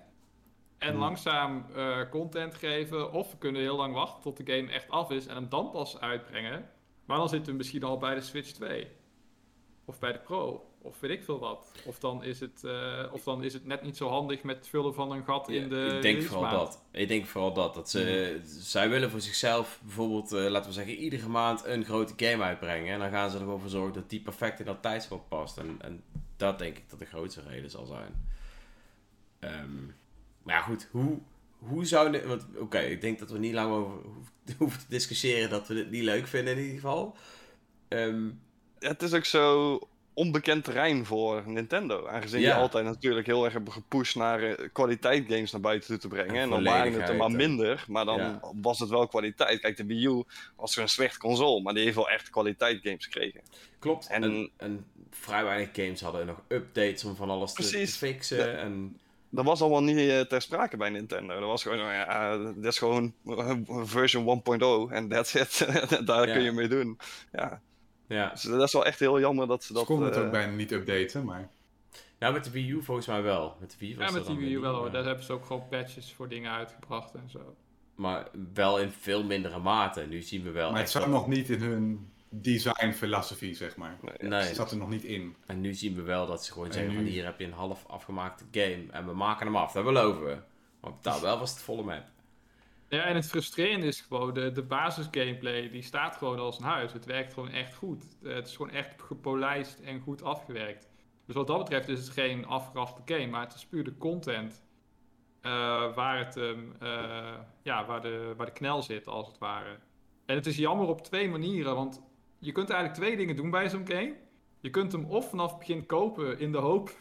en Hmm. langzaam eh, content geven. Of we kunnen heel lang wachten tot de game echt af is en hem dan pas uitbrengen. Maar dan zitten we misschien al bij de Switch 2. Of bij de Pro. Of weet ik veel wat. Of dan is het, eh, of dan is het net niet zo handig met het vullen van een gat in de ik denk vooral dat. Ik denk vooral dat. dat ze, Zij willen voor zichzelf bijvoorbeeld, eh, laten we zeggen, iedere maand een grote game uitbrengen. En dan gaan ze er gewoon voor zorgen dat die perfect in dat tijdslot past. En, en dat denk ik dat de grootste reden zal zijn. Ehm, maar ja, goed. Hoe, hoe zou... dit- Want oké, ik denk dat we niet lang over hoeven- (laughs) hoeven te discussiëren dat we dit niet leuk vinden in ieder geval. Ehm, Het is ook zo onbekend terrein voor Nintendo. Aangezien Ja. je altijd natuurlijk heel erg hebben gepusht naar eh, kwaliteit games naar buiten toe te brengen. En En, dan waren het er maar minder, maar dan Ja. was het wel kwaliteit. Kijk, de Wii U was zo'n slecht console, maar die heeft wel echt kwaliteit games gekregen. klopt. En- En, en, vrij weinig games hadden nog updates om van alles te, fixen. En Dat was allemaal niet eh, ter sprake bij Nintendo. Dat was gewoon, nou ja, dat is gewoon eh, version 1.0 en that's it. (laughs) Daar Ja. kun je mee doen. Ja, ja. dus dat is wel echt heel jammer dat ze Ze dat... konden het eh, ook bijna niet updaten, maar... Nou, met de Wii U volgens mij wel. Met de Wii was Ja, met die dan Wii U wel hoor. Daar hebben ze ook gewoon patches voor dingen uitgebracht en zo. Maar wel in veel mindere mate. Nu zien we wel Maar het zat nog niet in hun design philosophy, zeg maar. nee, zat er nog niet in. En nu zien we wel dat ze gewoon En zeggen van hier heb je een half afgemaakte game. En we maken hem af. Dat beloven we. Maar betaal wel was het volle map. Ja, en het frustrerende is gewoon, de, de basis gameplay, die staat gewoon als een huis. Het werkt gewoon echt goed. Eh, Het is gewoon echt gepolijst en goed afgewerkt. Dus wat dat betreft is het geen afgeraste game, maar het is puur de content eh, waar, het, ehm, eh, ja, waar, de, waar de knel zit, als het ware. En het is jammer op twee manieren, want je kunt eigenlijk twee dingen doen bij zo'n game. Je kunt hem of vanaf het begin kopen in de hoop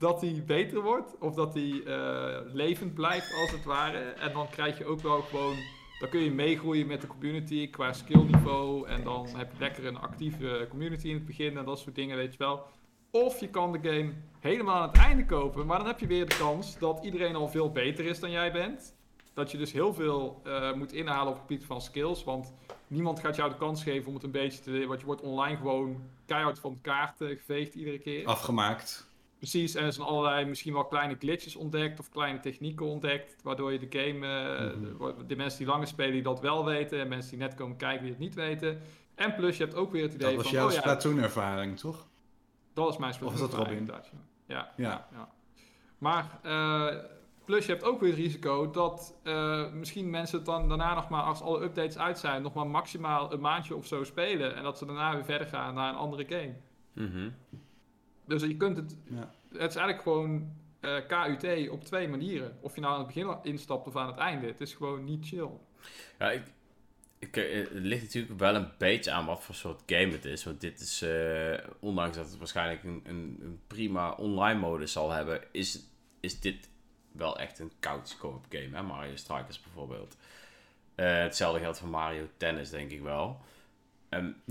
dat hij beter wordt, of dat hij eh, levend blijft, als het ware. En dan krijg je ook wel gewoon, dan kun je meegroeien met de community qua skillniveau. En dan heb je lekker een actieve community in het begin en dat soort dingen, weet je wel. Of je kan de game helemaal aan het einde kopen, maar dan heb je weer de kans dat iedereen al veel beter is dan jij bent. Dat je dus heel veel eh, moet inhalen op het gebied van skills, want niemand gaat jou de kans geven om het een beetje te... Want je wordt online gewoon keihard van de kaart eh, geveegd iedere keer. Afgemaakt. Precies, en er zijn allerlei misschien wel kleine glitches ontdekt of kleine technieken ontdekt, waardoor je de game, eh, Mhm. de, de mensen die langer spelen die dat wel weten en mensen die net komen kijken die het niet weten. En plus je hebt ook weer het idee Dat was van, jouw oh ja, Splatoon-ervaring, toch? dat is mijn Of was dat Splatoon Robin? inderdaad, ja. Ja. Ja. Maar eh, plus je hebt ook weer het risico dat eh, misschien mensen het dan daarna nog maar, als alle updates uit zijn, nog maar maximaal een maandje of zo spelen. En dat ze daarna weer verder gaan naar een andere game. Mhm. Dus je kunt het, Ja. het is eigenlijk gewoon eh, KUT op twee manieren. Of je nou aan het begin instapt of aan het einde. Het is gewoon niet chill. Ja, ik, ik, eh, het ligt natuurlijk wel een beetje aan wat voor soort game het is. Want dit is, eh, ondanks dat het waarschijnlijk een, een, een prima online modus zal hebben, is, is dit wel echt een couch co-op game. Hè? Mario Strikers bijvoorbeeld. Eh, hetzelfde geldt voor Mario Tennis, denk ik wel.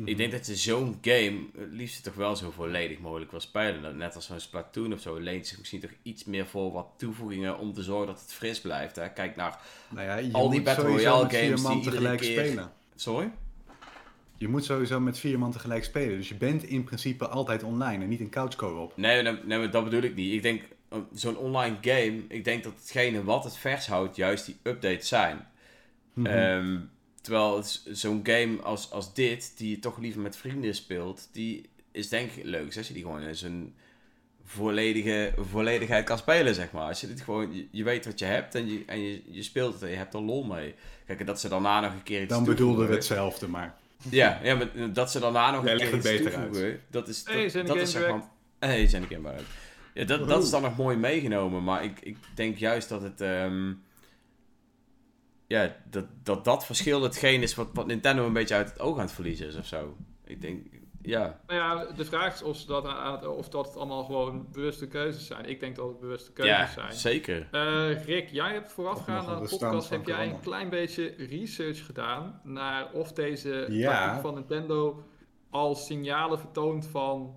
Ik denk dat je zo'n game het liefst toch wel zo volledig mogelijk wil spelen. Net als zo'n Splatoon of zo leent zich misschien toch iets meer voor wat toevoegingen om te zorgen dat het fris blijft. Hè? Kijk naar Nou ja, je Al die moet Battle Royale games man die tegelijk keer- spelen. Sorry? Je moet sowieso met vier man tegelijk spelen. Dus je bent in principe altijd online en niet in couch co-op. Nee, nee, nee, maar dat bedoel ik niet. Ik denk, zo'n online game, ik denk dat hetgene wat het vers houdt, juist die updates zijn. Mhm. Ehm, terwijl zo'n game als, als dit, die je toch liever met vrienden speelt, die is denk ik leuk als je die gewoon in zijn volledige volledigheid kan spelen, zeg maar. Als je dit gewoon, je, je weet wat je hebt en, je, en je, je speelt het en je hebt er lol mee. Kijk, en dat ze daarna nog een keer iets Dan we toevoegen- hetzelfde, maar... Ja, ja, maar dat ze daarna nog Jij een keer het iets beter toevoegen, dat is, dat, Hey, zijn dat is zeg maar... Hey, zijn de game uit. Ja, dat, dat is dan nog mooi meegenomen, maar ik, ik denk juist dat het... ehm, ja, dat, dat dat verschil hetgeen is wat, wat Nintendo een beetje uit het oog aan het verliezen is of zo. Ik denk, ja. Nou ja, de vraag is of, dat het- of dat het allemaal gewoon bewuste keuzes zijn. Ik denk dat het bewuste keuzes Ja, zijn. zeker. Eh, Rick, jij hebt voorafgaand aan de podcast heb jij een klein beetje research gedaan naar of deze Ja. van Nintendo al signalen vertoont van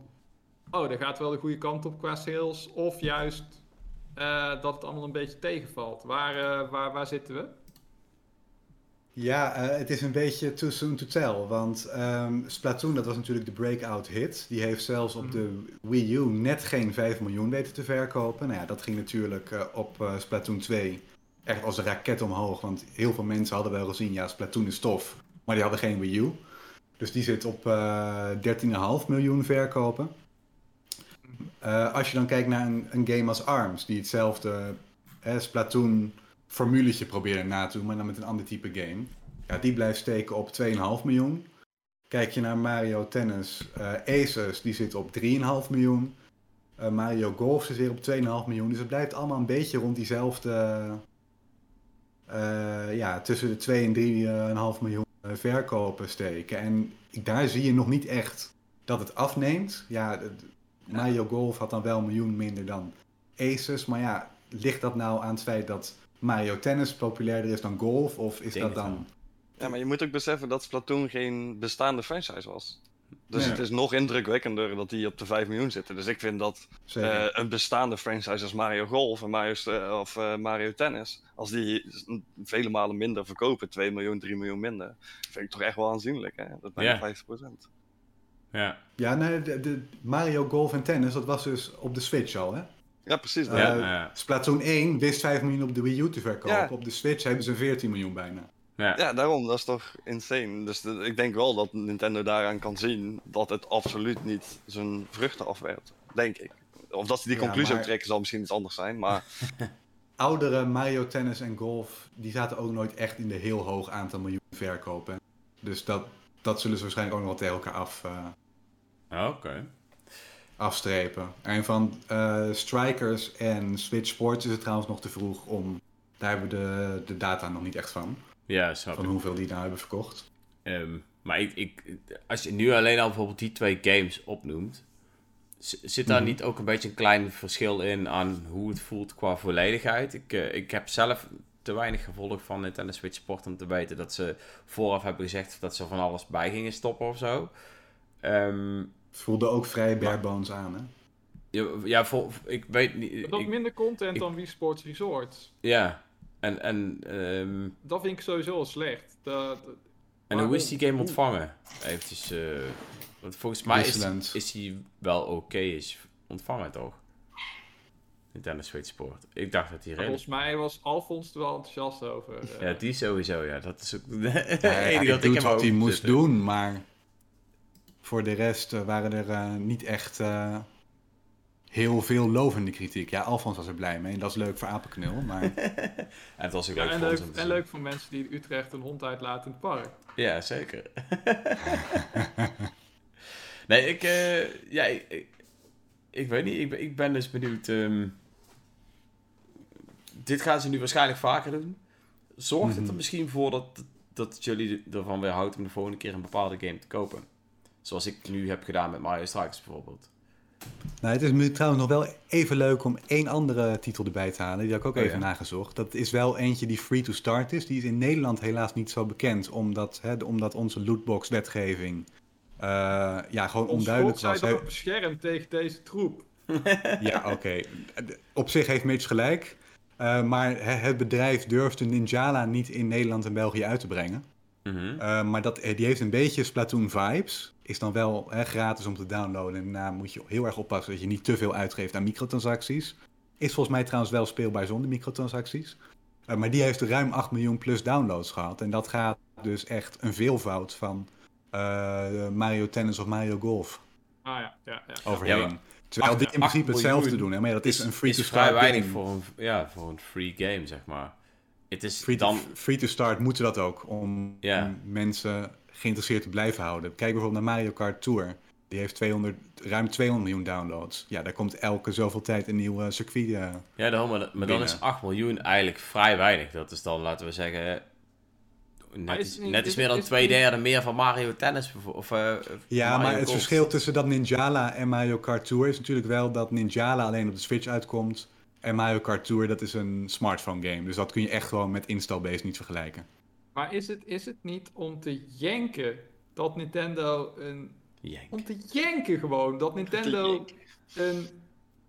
oh, daar gaat wel de goede kant op qua sales, of juist eh, dat het allemaal een beetje tegenvalt. Waar, eh, waar, waar zitten we? Ja, eh, het is een beetje too soon to tell. Want ehm, Splatoon, dat was natuurlijk de breakout hit. Die heeft zelfs op de Wii U net geen 5 miljoen weten te verkopen. Nou ja, dat ging natuurlijk eh, op eh, Splatoon 2 echt als een raket omhoog. Want heel veel mensen hadden wel gezien, ja, Splatoon is tof. Maar die hadden geen Wii U. Dus die zit op eh 13,5 miljoen verkopen. Eh, als je dan kijkt naar een, een game als ARMS, die hetzelfde Splatoon formuletje probeerde na te doen, maar dan met een ander type game. Ja, die blijft steken op 2,5 miljoen. Kijk je naar Mario Tennis, eh Aces, die zit op 3,5 miljoen. Eh, Mario Golf zit weer op 2,5 miljoen. Dus het blijft allemaal een beetje rond diezelfde. eh, ja, tussen de 2 en 3,5 miljoen verkopen steken. En daar zie je nog niet echt dat het afneemt. Ja, Mario Golf had dan wel een miljoen minder dan Aces. Maar ja, ligt dat nou aan het feit dat Mario Tennis populairder is dan Golf? Of is denk dat dan. Ja, maar je moet ook beseffen dat Splatoon geen bestaande franchise was. Dus het is nog indrukwekkender dat die op de 5 miljoen zitten. Dus ik vind dat eh, een bestaande franchise als Mario Golf en Mario, eh, of, eh, Mario Tennis, als die vele malen minder verkopen, 2 miljoen, 3 miljoen minder, vind ik toch echt wel aanzienlijk. Hè? Dat is bijna Ja. 50%. Ja, Ja, nee, de, de Mario Golf en Tennis, dat was dus op de Switch al, hè? Ja, precies. Ja, ja, Splatoon 1 wist 5 miljoen op de Wii U te verkopen. Ja. Op de Switch hebben ze 14 miljoen bijna. ja. Ja, daarom, dat is toch insane. Dus de- ik denk wel dat Nintendo daaraan kan zien dat het absoluut niet zijn vruchten afwerpt. Denk ik. Of dat ze die Ja, conclusie maar- trekken zal misschien iets anders zijn, maar (laughs) Oudere Mario Tennis en Golf, die zaten ook nooit echt in de heel hoog aantal miljoen verkopen. Dus dat, dat zullen ze waarschijnlijk ook nog wel tegen elkaar af, eh, Oké. Afstrepen. En van eh, Strikers en Switch Sports is het trouwens nog te vroeg om... Daar hebben we de, de data nog niet echt van. Ja, snap Van ik. hoeveel die nou hebben verkocht. Ehm, maar ik, ik, als je nu alleen al bijvoorbeeld die twee games opnoemt, zit daar Mhm. niet ook een beetje een klein verschil in aan hoe het voelt qua volledigheid? Ik, eh, ik heb zelf te weinig gevolgd van Nintendo Switch Sport om te weten dat ze vooraf hebben gezegd dat ze van alles bij gingen stoppen of zo. Ehm, Het voelde ook vrij bare bones aan, hè? ja, ja, vol- ik weet niet. Dat ik- minder content ik- dan Wii Sports Resort. ja, en, en, ehm, Dat vind ik sowieso al slecht. Dat, en hoe is die game ontvangen? Eventjes, eh, want volgens mij is, is die wel oké is ontvangen toch? Nintendo Switch Sport. Ik dacht dat die redelijk... volgens mij was Alfons er wel enthousiast over. eh. Ja, die sowieso, ja. Dat is ook de (laughs) Ja, enige hij dat ik hem wat ook hij moest zitten. (laughs) doen, maar voor de rest eh, waren er eh, niet echt eh, heel veel lovende kritiek. Ja, Alfons was er blij mee en dat is leuk voor Apenknul, maar (laughs) En het was ook Ja, leuk en, voor leuk, en leuk voor mensen die in Utrecht een hond uitlaten in het park. Ja, zeker. (laughs) nee, ik, eh, ja, ik, ik, ik weet niet. Ik ben, ik ben dus benieuwd. ehm, dit gaan ze nu waarschijnlijk vaker doen. Zorgt het er Mhm. misschien voor dat, dat jullie ervan weerhoudt om de volgende keer een bepaalde game te kopen? Zoals ik nu heb gedaan met Mario Strikers bijvoorbeeld. nou, het is nu trouwens nog wel even leuk om één andere titel erbij te halen. Die heb ik ook Oh, even ja. nagezocht. Dat is wel eentje die free to start is. Die is in Nederland helaas niet zo bekend, omdat, hè, omdat onze lootbox wetgeving eh, ja, gewoon Ons onduidelijk was. toch beschermd tegen deze troep. (laughs) Ja, oké. Op zich heeft Mitch gelijk. Eh, maar he- het bedrijf durfde Ninjala niet in Nederland en België uit te brengen. Mhm. Eh, maar dat, die heeft een beetje Splatoon vibes. Is dan wel hè, gratis om te downloaden. En daarna moet je heel erg oppassen dat je niet te veel uitgeeft aan microtransacties. Is volgens mij trouwens wel speelbaar zonder microtransacties. Eh, maar die heeft ruim 8 miljoen plus downloads gehad. En dat gaat dus echt een veelvoud van eh, Mario Tennis of Mario Golf Ah ja, ja, ja. overheen. Ja, maar Terwijl die in principe hetzelfde doen. Hè? Maar ja, dat is, een free is to vrij start weinig game. voor een, ja, voor een free game, zeg maar. Het is Free to, dan... free to start moeten dat ook om mensen geïnteresseerd te blijven houden. Kijk bijvoorbeeld naar Mario Kart Tour. Die heeft 200, ruim 200 miljoen downloads. Ja, daar komt elke zoveel tijd een nieuw eh, circuit. eh. Ja, daarom, maar, maar dan is binnen. 8 miljoen eigenlijk vrij weinig. Dat is dan, laten we zeggen... Net, is niet- net is meer dan is twee derde meer van Mario Tennis. Of, eh, Ja, Mario maar het Golf. verschil tussen dat Ninjala en Mario Kart Tour is natuurlijk wel dat Ninjala alleen op de Switch uitkomt. En Mario Kart Tour, dat is een smartphone game. Dus dat kun je echt gewoon met install-based niet vergelijken. Maar is het, is het niet om te jenken dat Nintendo een... Jank. Om te jenken gewoon. Dat Nintendo een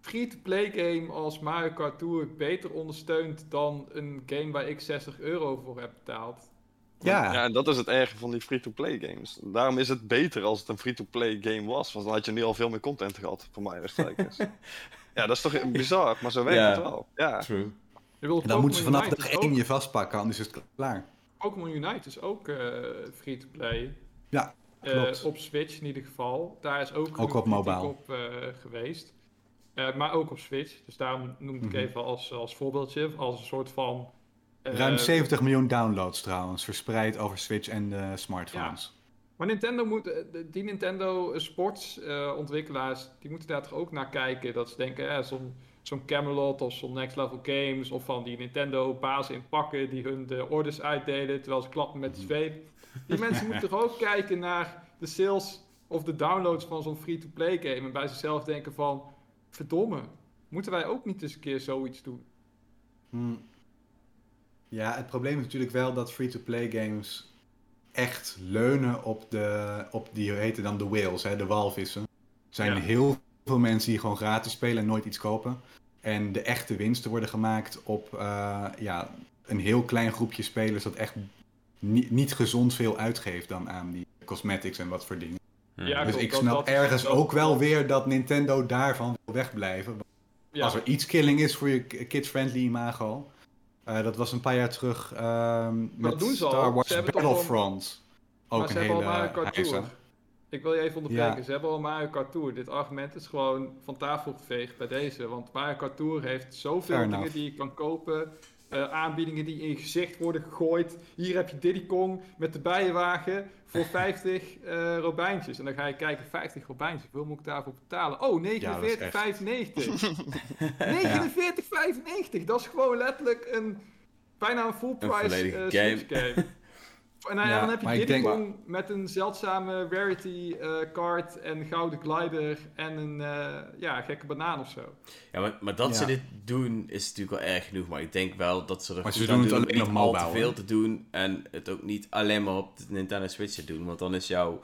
free-to-play game als Mario Kart Tour beter ondersteunt dan een game waar ik 60 euro voor heb betaald. Ja, Ja, en dat is het erge van die free-to-play games. Daarom is het beter als het een free-to-play game was, want dan had je nu al veel meer content gehad voor Mario Strikers. (laughs) ja, dat is toch bizar, maar zo werkt Ja. het wel. Ja. True. dan moeten ze vanaf dag is 1 je vastpakken, anders is het klaar. Ook- Pokémon Unite is ook eh, free-to-play. Ja, Eh, op Switch in ieder geval. Daar is ook, Ook op mobile. op eh, geweest. Maar ook op Switch. Dus daarom noem ik Mhm. even als, als voorbeeldje. Als een soort van... Ruim 70 miljoen downloads trouwens, verspreid over Switch en smartphones. Maar Nintendo moet, die Nintendo Sports eh, ontwikkelaars, die moeten daar toch ook naar kijken. Dat ze denken, eh, zo'n zo'n Camelot of zo'n Next Level Games of van die Nintendo bazen in pakken die hun de orders uitdelen terwijl ze klappen met de zweep. Die mensen moeten toch ook kijken naar de sales of de downloads van zo'n free-to-play game en bij zichzelf denken van, verdomme, moeten wij ook niet eens een keer zoiets doen? Hmm. Ja, het probleem is natuurlijk wel dat free-to-play games echt leunen op, de, op die hoe heet het dan de whales, hè, de walvissen. Zijn Ja. heel veel mensen die gewoon gratis spelen en nooit iets kopen. En de echte winsten worden gemaakt op eh, ja, een heel klein groepje spelers dat echt niet, niet gezond veel uitgeeft dan aan die cosmetics en wat voor dingen. Hm. Ja, dus klopt, ik snap dat ergens dat- ook wel weer dat Nintendo daarvan wil wegblijven. Ja, Als er iets killing is voor je kids-friendly imago. eh, dat was een paar jaar terug ehm, met al. Star Wars Battlefront. Ook maar een hele al Mario Kart heisa. Tour. Ik wil je even onderbreken. Ja. Ze hebben al Mario Kart Tour. Dit argument is gewoon van tafel geveegd bij deze. Want Mario Kart Tour heeft zoveel Fair dingen enough. die je kan kopen. eh, aanbiedingen die in je gezicht worden gegooid. Hier heb je Diddy Kong met de bijenwagen voor (laughs) 50 eh robijntjes. En dan ga je kijken, 50 robijntjes, hoeveel moet ik daarvoor betalen? Oh, 49,95. 49,95. (laughs) (laughs) Dat is gewoon letterlijk een bijna een full Een price volledige eh, game. En dan, Ja, dan heb je maar denk- Kong met een zeldzame rarity eh card en gouden glider en een eh, ja, gekke banaan of zo. Ja, maar, maar dat Ja. ze dit doen is natuurlijk wel erg genoeg. Maar ik denk wel dat ze er Maar goed ze doen het doen om alleen niet op al te veel te doen. En het ook niet alleen maar op de Nintendo Switch te doen. Want dan is jouw,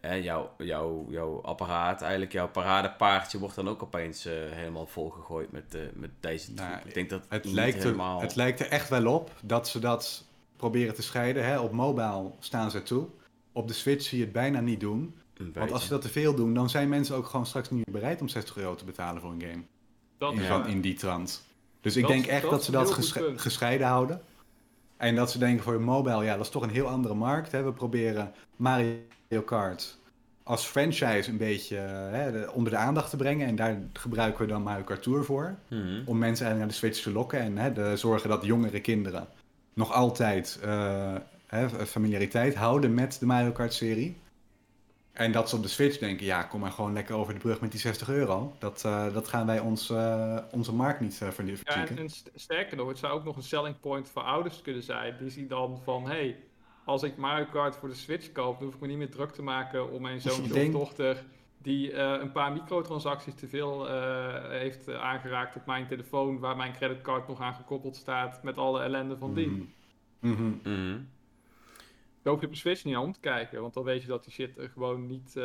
hè, jouw, jouw, jouw apparaat, eigenlijk jouw paradepaardje, wordt dan ook opeens helemaal volgegooid met, eh met deze Nou. Ik denk dat Het lijkt, er, helemaal... het lijkt er echt wel op dat ze dat proberen te scheiden. Hè? Op mobile staan ze toe. Op de Switch zie je het bijna niet doen. Want als ze dat te veel doen, dan zijn mensen ook gewoon straks niet meer bereid om 60 euro te betalen voor een game. Dat In, is Ja. van, in die trant. Dus ik denk echt dat ze dat gesche- gescheiden houden. En dat ze denken voor mobile, ja, dat is toch een heel andere markt. Hè? We proberen Mario Kart als franchise een beetje hè, de- onder de aandacht te brengen. En daar gebruiken we dan Mario Kart Tour voor. Mhm. Om mensen eigenlijk naar de Switch te lokken. En hè, de, zorgen dat jongere kinderen nog altijd eh, hè, familiariteit houden met de Mario Kart serie. En dat ze op de Switch denken, ja, kom maar gewoon lekker over de brug met die 60 euro. Dat, eh, dat gaan wij ons, eh, onze markt niet uh, Ja, verzieken. en, en st- sterker nog, het zou ook nog een selling point voor ouders kunnen zijn. Die zien dan van, hé, hey, als ik Mario Kart voor de Switch koop, dan hoef ik me niet meer druk te maken om mijn Ik denk- of dochter die eh, een paar microtransacties te veel eh, heeft eh, aangeraakt op mijn telefoon, waar mijn creditcard nog aan gekoppeld staat, met alle ellende van dien. Mhm. Mhm. Mhm. Daar hoef je op de Switch niet aan om te kijken, want dan weet je dat die shit er gewoon niet, eh,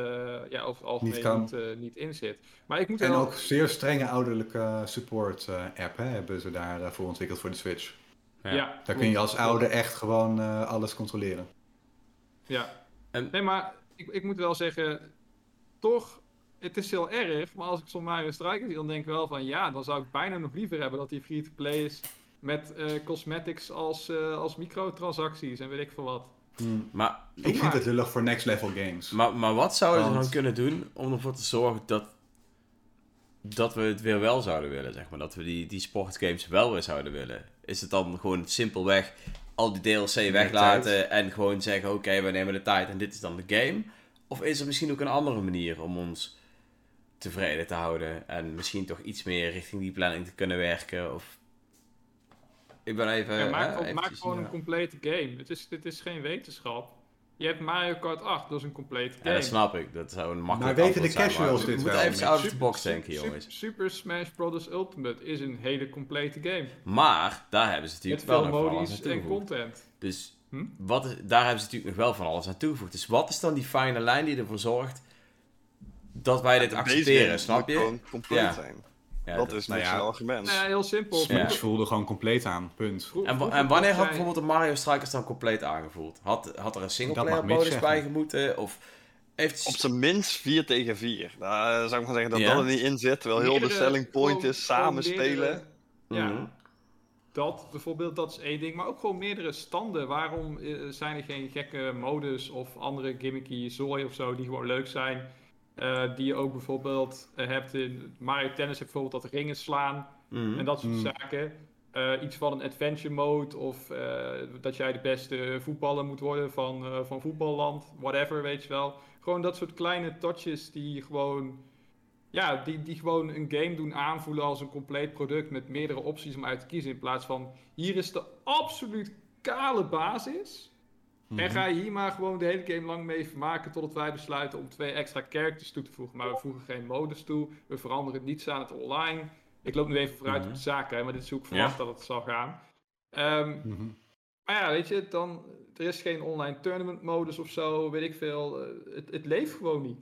ja, over het algemeen Niet niet, eh, in zit. Maar ik moet En wel... ook zeer strenge ouderlijke support eh, app hè, hebben ze daar eh, voor ontwikkeld voor de Switch. Ja. ja, Daar kun je als ouder echt gewoon eh, alles controleren. Ja. En- Nee, maar ik, ik moet wel zeggen, toch, het is heel erg, maar als ik zo'n Mario Striker zie, dan denk ik wel van ja, dan zou ik bijna nog liever hebben dat die free-to-play is met eh, cosmetics als, eh, als microtransacties en weet ik veel wat. Maar, Ik vind maar. het lullig voor next level games. maar, maar wat zouden ze dan kunnen doen om ervoor te zorgen dat, dat we het weer wel zouden willen, zeg maar? Dat we die, die sportgames wel weer zouden willen? Is het dan gewoon simpelweg al die DLC weglaten en gewoon zeggen, oké, we nemen de tijd en dit is dan de game? Of is er misschien ook een andere manier om ons tevreden te houden en misschien toch iets meer richting die planning te kunnen werken? Of... Ik ben even... Ja, maak, hè, maak gewoon ja. een complete game. Het is, dit is geen wetenschap. Je hebt Mario Kart 8, dat is een complete Ja, game. dat snap ik. Dat zou een makkelijk Maar weten de casuals dit We wel? moeten even out of the Super- box denken, jongens. Super Smash Bros. Ultimate is een hele complete game. Maar daar hebben ze natuurlijk wel nog van en content. Dus Hm? wat is, daar hebben ze natuurlijk nog wel van alles aan toegevoegd. Dus wat is dan die fijne lijn die ervoor zorgt dat wij dit accepteren, snap moet je? gewoon compleet Ja. zijn. Ja, dat dat- is nou ja. een argument. Nou ja, heel simpel. Ja. Switch voelde gewoon compleet aan, punt. En, wa- en wanneer had bijvoorbeeld de Mario Strikers dan compleet aangevoeld? Had, had er een singleplayer modus bij gemoeten? Of heeft... Op zijn minst 4 tegen 4. Daar zou ik maar zeggen dat Ja. dat er niet in zit. Terwijl heel de selling point is samen spelen. Ja. Mhm. dat bijvoorbeeld, dat is één ding. Maar ook gewoon meerdere standen. Waarom eh, zijn er geen gekke modus of andere gimmicky zooi of zo die gewoon leuk zijn? Eh, die je ook bijvoorbeeld eh, hebt in Mario Tennis, heb bijvoorbeeld dat ringen slaan Mhm. en dat soort Mm. zaken. Eh, iets van een adventure mode of eh, dat jij de beste voetballer moet worden van, eh, van voetballand, whatever, weet je wel. Gewoon dat soort kleine touches die gewoon, ja, die, die gewoon een game doen aanvoelen als een compleet product met meerdere opties om uit te kiezen. In plaats van, hier is de absoluut kale basis. Mhm. En ga je hier maar gewoon de hele game lang mee vermaken totdat wij besluiten om twee extra characters toe te voegen. Maar we voegen geen modus toe, we veranderen niets aan het online. Ik loop nu even vooruit Mhm. op de zaken, hè, maar dit is ik verwacht Ja. dat het zal gaan. Ehm, Mhm. maar ja, weet je, dan, er is geen online tournament modus of zo, weet ik veel. Eh, het, het leeft gewoon niet.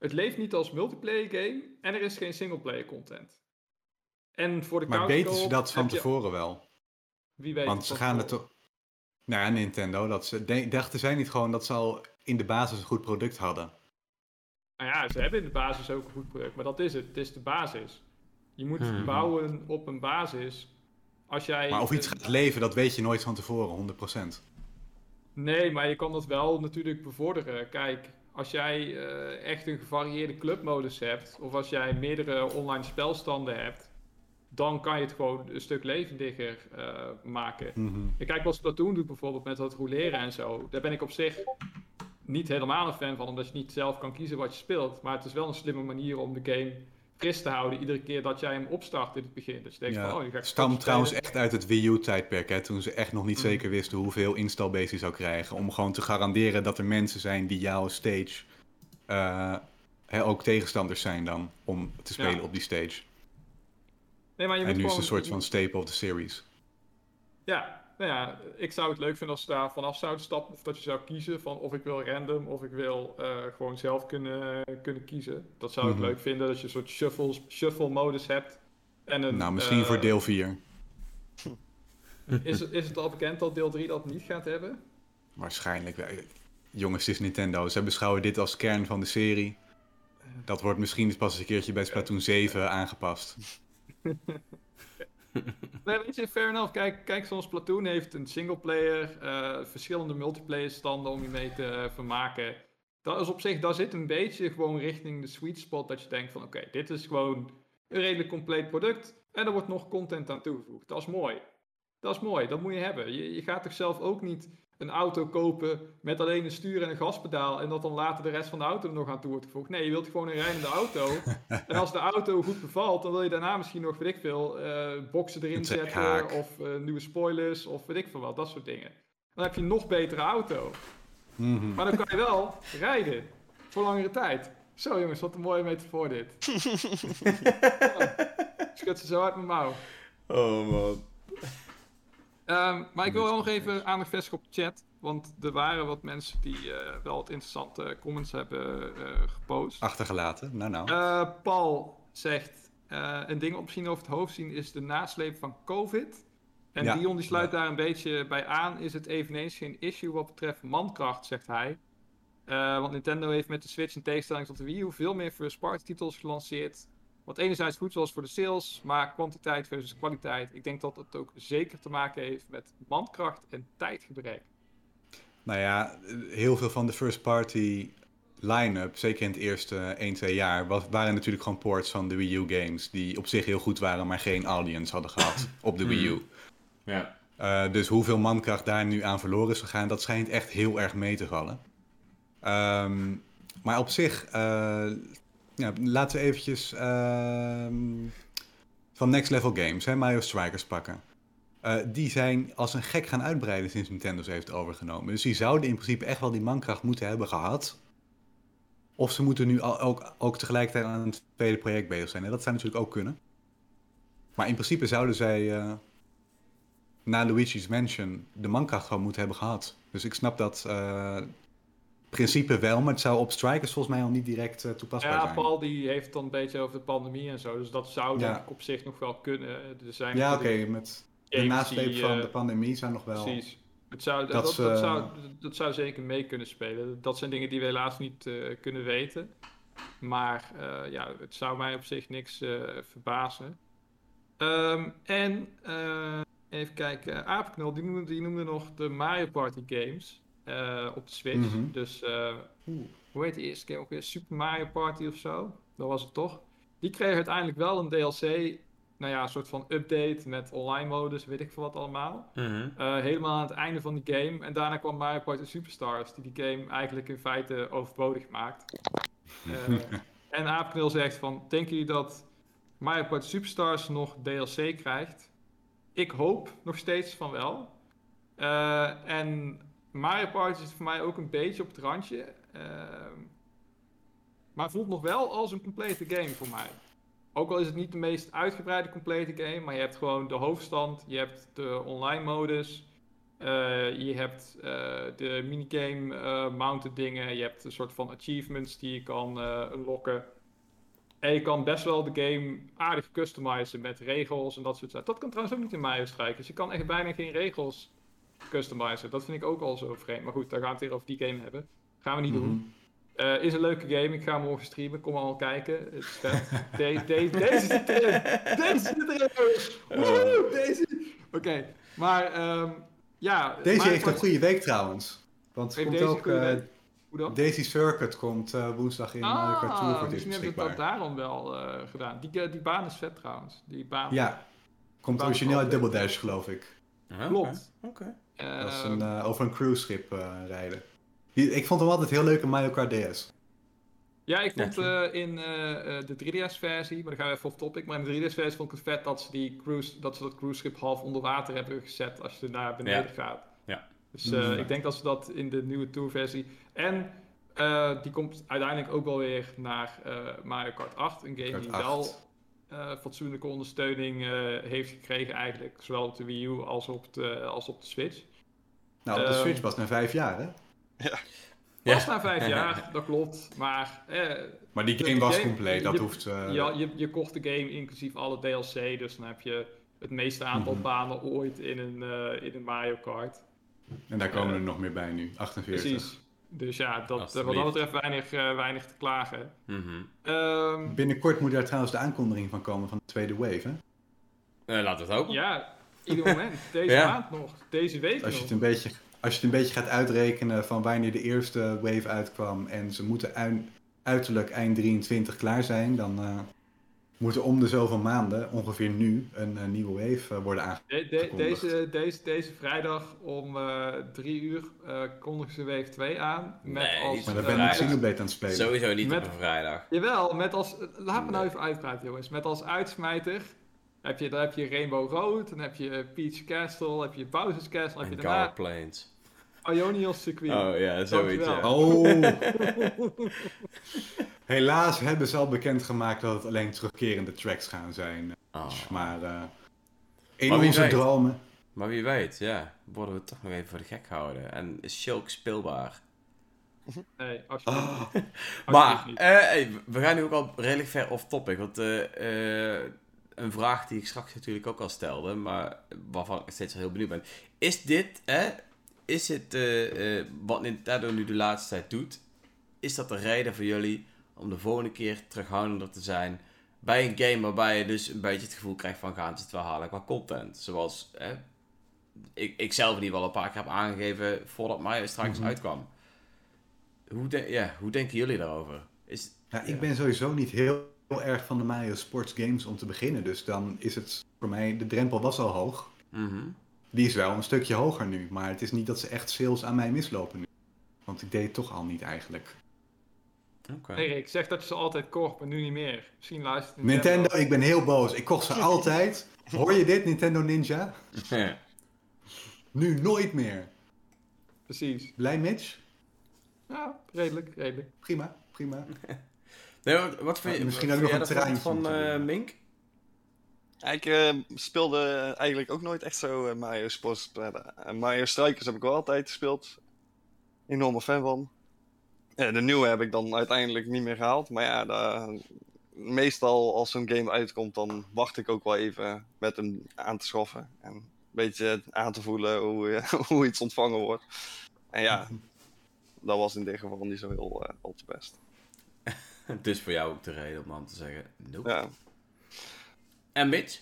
Het leeft niet als multiplayer game en er is geen singleplayer content. En voor de Maar weten ze dat van je- tevoren wel? Wie weet Want ze gaan het toch... Nou ja, Nintendo, dat ze... dachten zij niet gewoon dat ze al in de basis een goed product hadden? Nou ja, ze hebben in de basis ook een goed product, maar dat is het. Het is de basis. Je moet Mhm. bouwen op een basis. Als jij... Maar of iets gaat leven, dat weet je nooit van tevoren, 100%. Nee, maar je kan dat wel natuurlijk bevorderen. Kijk, als jij eh, echt een gevarieerde clubmodus hebt, of als jij meerdere online spelstanden hebt, dan kan je het gewoon een stuk levendiger eh, maken. Mhm. Ik kijk wat Splatoon doet bijvoorbeeld met dat roleren en zo. Daar ben ik op zich niet helemaal een fan van, omdat je niet zelf kan kiezen wat je speelt. Maar het is wel een slimme manier om de game fris te houden iedere keer dat jij hem opstart in het begin. Dus je denkt van, oh, stamt trouwens echt uit het Wii U-tijdperk, hè, toen ze echt nog niet Mhm. zeker wisten hoeveel installbase je zou krijgen. Om gewoon te garanderen dat er mensen zijn die jouw stage eh, hè, ook tegenstanders zijn dan om te spelen Ja. op die stage. Nee, maar je En moet nu is het gewoon- een soort van staple of the series. Ja, nou ja, ik zou het leuk vinden als ze daar vanaf zouden stappen. Of dat je zou kiezen van of ik wil random of ik wil eh, gewoon zelf kunnen, kunnen kiezen. Dat zou ik Mhm. leuk vinden, dat je een soort shuffle, shuffle modus hebt. En een, nou, misschien eh, voor deel 4. Is, het- is het al bekend dat deel 3 dat niet gaat hebben? Waarschijnlijk wel. Jongens, het is Nintendo. Ze beschouwen dit als kern van de serie. Dat wordt misschien pas een keertje bij Splatoon 7 aangepast. (laughs) (laughs) Nee, weet je, fair enough. Kijk, kijk zoals Platoon heeft een singleplayer, eh verschillende multiplayer standen om je mee te eh, vermaken. Dat is op zich, daar zit een beetje gewoon richting de sweet spot dat je denkt van oké, dit is gewoon een redelijk compleet product en er wordt nog content aan toegevoegd. Dat is mooi. Dat is mooi, dat moet je hebben. Je, je gaat toch zelf ook niet een auto kopen met alleen een stuur en een gaspedaal en dat dan later de rest van de auto er nog aan toe wordt gevoegd. Nee, je wilt gewoon een rijdende auto. (laughs) en als de auto goed bevalt, dan wil je daarna misschien nog, weet ik veel, eh boksen erin zetten of eh, nieuwe spoilers of weet ik veel wat, dat soort dingen. Dan heb je een nog betere auto. Mhm. Maar dan kan je wel rijden voor langere tijd. Zo jongens, wat een mooie metafoor dit. (laughs) Ja, Schud ze zo uit mijn mouw. Oh man. Ehm, maar ik wil wel nog even aandacht vestigen op de chat. Want er waren wat mensen die eh, wel wat interessante comments hebben eh, gepost. Achtergelaten. Nou, nou. Eh, Paul zegt: eh, Een ding op misschien over het hoofd zien is de nasleep van COVID. En Ja. Dion die sluit daar een beetje bij aan. Is het eveneens geen issue wat betreft mankracht, zegt hij. Eh, want Nintendo heeft met de Switch in tegenstelling tot de Wii U veel meer first-party titels gelanceerd. Wat enerzijds goed was voor de sales, maar kwantiteit versus kwaliteit. Ik denk dat het ook zeker te maken heeft met mankracht en tijdgebrek. Nou ja, heel veel van de first party line-up, zeker in het eerste 1, 2 jaar, was, waren natuurlijk gewoon ports van de Wii U games. Die op zich heel goed waren, maar geen audience hadden gehad (laughs) op de Wii U. Ja. Eh, dus hoeveel mankracht daar nu aan verloren is gegaan, dat schijnt echt heel erg mee te vallen. Ehm, maar op zich, eh, ja, laten we eventjes ehm, van Next Level Games, hè, Mario Strikers pakken. Eh, die zijn als een gek gaan uitbreiden sinds Nintendo ze heeft overgenomen. Dus die zouden in principe echt wel die mankracht moeten hebben gehad. Of ze moeten nu ook, ook tegelijkertijd aan een tweede project bezig zijn. En dat zou natuurlijk ook kunnen. Maar in principe zouden zij eh, na Luigi's Mansion de mankracht gewoon moeten hebben gehad. Dus ik snap dat eh, principe wel, maar het zou op Strikers volgens mij al niet direct eh, toepasbaar Ja, zijn. Paul die heeft dan een beetje over de pandemie en zo. Dus dat zou Ja. denk ik op zich nog wel kunnen. Er zijn ja, oké, met de nasleep van eh, de pandemie zijn nog wel... Precies. Het zou, dat, Dat dat, is, eh, zou, dat zou zeker mee kunnen spelen. Dat zijn dingen die we helaas niet kunnen weten. Maar ja, het zou mij op zich niks verbazen. Ehm, en Even kijken. Aapknul, die noemde, die noemde nog de Mario Party games eh, op de Switch. Mhm. Dus, eh, oeh, hoe heet die eerste game ook weer? Super Mario Party of zo? Dat was het toch? Die kreeg uiteindelijk wel een DLC, nou ja, een soort van update met online modus, weet ik veel wat allemaal. Mhm. Eh, helemaal aan het einde van die game. En daarna kwam Mario Party Superstars, die die game eigenlijk in feite overbodig maakt. Eh, en Aapknul zegt van, denken jullie dat Mario Party Superstars nog DLC krijgt? Ik hoop nog steeds van wel. Eh, en Mario Party is voor mij ook een beetje op het randje. Ehm, maar voelt nog wel als een complete game voor mij. Ook al is het niet de meest uitgebreide complete game, maar je hebt gewoon de hoofdstand, je hebt de online modus, eh, je hebt eh, de minigame eh mounted dingen, je hebt een soort van achievements die je kan lokken. En je kan best wel de game aardig customizen met regels en dat soort zaken. Dat kan trouwens ook niet in Mario Strikers. Je kan echt bijna geen regels customizen. Dat vind ik ook al zo vreemd. Maar goed, daar gaan we het weer over die game hebben. Gaan we niet doen. Mhm. Eh, is een leuke game. Ik ga morgen streamen. Kom allemaal kijken. Het is vet. (laughs) De- de- deze zit erin. Deze zit erin. Woehoe, deze. Oké. Maar ehm, ja. Deze heeft een goede week trouwens. Want er Heeft komt deze ook, eh, week? Hoe dan? Daisy Circuit komt eh, woensdag in Mario Kart Tour voor Ah, het eerst misschien hebben ze beschikbaar. dat daarom wel eh, gedaan. Die, die baan is vet trouwens. Die baan. Ja, komt origineel uit Double Dash geloof ik. Klopt. Oké. Dat is een, eh, over een cruiseschip eh rijden. Die- Ik vond hem altijd heel leuk in Mario Kart DS. Ja, ik vond eh, in eh, eh, de 3DS-versie, maar dan gaan we even off topic, maar in de 3DS-versie vond ik het vet dat ze, die cruise, dat ze dat cruiseschip half onder water hebben gezet als je er naar beneden gaat. Ja. Dus eh, Mm. ik denk dat ze dat in de nieuwe Tour-versie... En eh, die komt uiteindelijk ook wel weer naar eh, Mario Kart 8, een game Kart die 8. wel eh, fatsoenlijke ondersteuning eh, heeft gekregen eigenlijk, zowel op de Wii U als op de, als op de Switch. Nou, op de Ehm, Switch was na vijf jaar hè. Ja. Pas na vijf (laughs) jaar, dat klopt, maar... eh, Maar die De game was game- compleet, dat je- hoeft... eh, Ja, je, je kocht de game inclusief alle DLC, dus dan heb je het meeste aantal Mhm. banen ooit in een, eh, in een Mario Kart. En daar komen er nog meer bij nu, 48. Precies. Dus ja, dat, wat dat betreft weinig, eh, weinig te klagen. Mhm. Ehm, Binnenkort moet daar trouwens de aankondiging van komen van de tweede wave hè. Eh, laten we het hopen. ja, ieder moment. (laughs) Deze Ja. maand nog. Deze week Als je, nog. het een beetje, als je het een beetje gaat uitrekenen van wanneer de eerste wave uitkwam en ze moeten ui- uiterlijk eind 23 klaar zijn, dan eh moet er om de zoveel maanden, ongeveer nu, een, eh, nieuwe wave eh, worden aangekondigd. De- deze, deze, deze vrijdag om eh, drie uur eh kondigen ze wave 2 aan. Met Nee, als, Maar dan ben ik. Xenoblade aan het spelen. Sowieso niet Met- op een vrijdag. Jawel, met als. Laat me nou even uitpraten, jongens. Met als uitsmijter. Heb je, dan heb je Rainbow Road, dan heb je Peach Castle, heb je Bowser's Castle, heb je En daarna Plains. Ionios Circuit. Oh ja, zoiets. Ja. Oh! (laughs) Helaas hebben ze al bekendgemaakt dat het alleen terugkerende tracks gaan zijn. Oh. Maar eh, in Maar wie onze weet. dromen. Maar wie weet, ja, worden we toch nog even voor de gek gehouden. En is Shulk speelbaar? Nee, alsjeblieft Oh. niet. Maar, eh, hey, we gaan nu ook al redelijk ver off topic. Want eh, eh, een vraag die ik straks natuurlijk ook al stelde, maar waarvan ik steeds heel benieuwd ben. Is dit, hè, is het eh, eh, wat Nintendo nu de laatste tijd doet, is dat de reden voor jullie om de volgende keer terughoudender te zijn bij een game waarbij je dus een beetje het gevoel krijgt van gaan ze het wel halen qua content? Zoals hè, ik, ik zelf in ieder geval een paar keer heb aangegeven voordat Mario straks Mhm. uitkwam. Hoe, de- ja, hoe denken jullie daarover? Is, Ja, ik ben sowieso niet heel, heel erg van de Mario Sports games om te beginnen. Dus dan is het voor mij, de drempel was al hoog. Mhm. Die is wel een stukje hoger nu. Maar het is niet dat ze echt sales aan mij mislopen nu. Want ik deed het toch al niet eigenlijk. Oké. Nee, ik zeg dat je ze altijd kocht, maar nu niet meer. Misschien luistert Nintendo, ik ben heel boos. Ik kocht ze (laughs) altijd. Hoor je dit, Nintendo Ninja? (laughs) Nu nooit meer. Precies. Blij Mitch? Ja, redelijk, redelijk. Prima, prima. (laughs) nee, wat, wat vind je, Misschien wat ook vind nog een treintje van eh. Mink? Ik eh, speelde eigenlijk ook nooit echt zo eh, Mario Sports. Uh, Mario Strikers heb ik wel altijd gespeeld. Enorme fan van. De nieuwe heb ik dan uiteindelijk niet meer gehaald. Maar ja, meestal als zo'n game uitkomt, dan wacht ik ook wel even met hem aan te schaffen. En een beetje aan te voelen hoe, (laughs) hoe iets ontvangen wordt. En ja, (laughs) dat was in dit geval niet zo heel al te best. (laughs) Dus voor jou ook de reden om dan te zeggen, nope. Ja. En Mitch?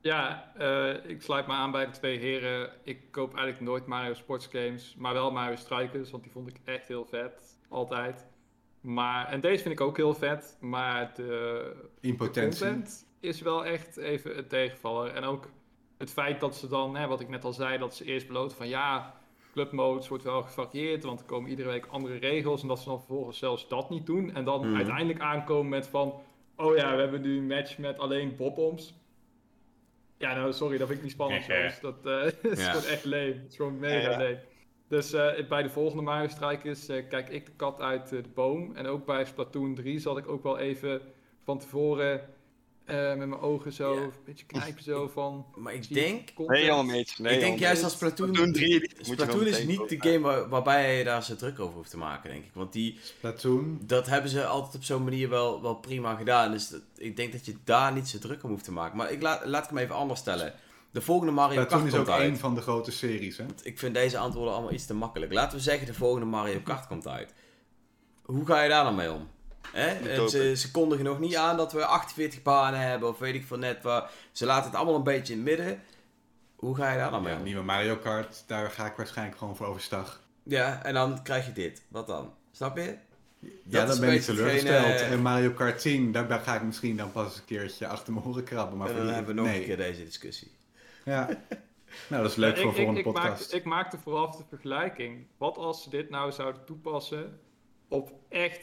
Ja, eh, ik sluit me aan bij de twee heren. Ik koop eigenlijk nooit Mario Sports games, maar wel Mario Strikers, want die vond ik echt heel vet. Altijd. Maar, en deze vind ik ook heel vet, maar de Impotentie. content is wel echt even een tegenvaller. En ook het feit dat ze dan, hè, wat ik net al zei, dat ze eerst beloten van ja, club modes wordt wel gevarieerd, want er komen iedere week andere regels. En dat ze dan vervolgens zelfs dat niet doen. En dan Mhm. uiteindelijk aankomen met van, oh ja, we hebben nu een match met alleen bob-oms. Ja, nou sorry, dat vind ik niet spannend, Ja. jongens. Dat eh, (laughs) is gewoon echt leem. Het is gewoon mega leem. Dus eh, bij de volgende Mario Strikers eh, kijk ik de kat uit de boom. En ook bij Splatoon 3 zat ik ook wel even van tevoren met mijn ogen zo, een beetje knijpen zo van... (laughs) Maar ik denk, content? Nee, jongen. Nee, ik denk juist als Splatoon... Splatoon 3 die moet je Splatoon is niet de game waar- waarbij je daar zo druk over hoeft te maken, denk ik. Want die, Splatoon. dat hebben ze altijd op zo'n manier wel, wel prima gedaan. Dus dat- ik denk dat je daar niet zo druk om hoeft te maken. Maar ik laat, laat ik hem even anders stellen. De volgende Mario Splatoon Kart is ook komt uit. één van de grote series, hè? Ik vind deze antwoorden allemaal iets te makkelijk. Laten we zeggen, de volgende Mario Kart komt uit. Hoe ga je daar dan mee om? Hè? Ze, ze kondigen nog niet aan dat we 48 banen hebben, of weet ik veel net waar. Ze laten het allemaal een beetje in het midden. Hoe ga je daar dan mee Ja, nieuwe Mario Kart, daar ga ik waarschijnlijk gewoon voor overstag. Ja, en dan krijg je dit. Wat dan? Snap je? Ja, Dat is dan ben ik teleurgesteld. hetgene- En Mario Kart 10, daar, daar ga ik misschien dan pas een keertje achter mijn oren krabben. Maar en voor dan hebben we nog nee. een keer deze discussie. Ja. Nou, dat is leuk Ja, voor ik, een volgende ik, ik, podcast. maakte, ik maakte vooraf de vergelijking. Wat als ze dit nou zouden toepassen op echt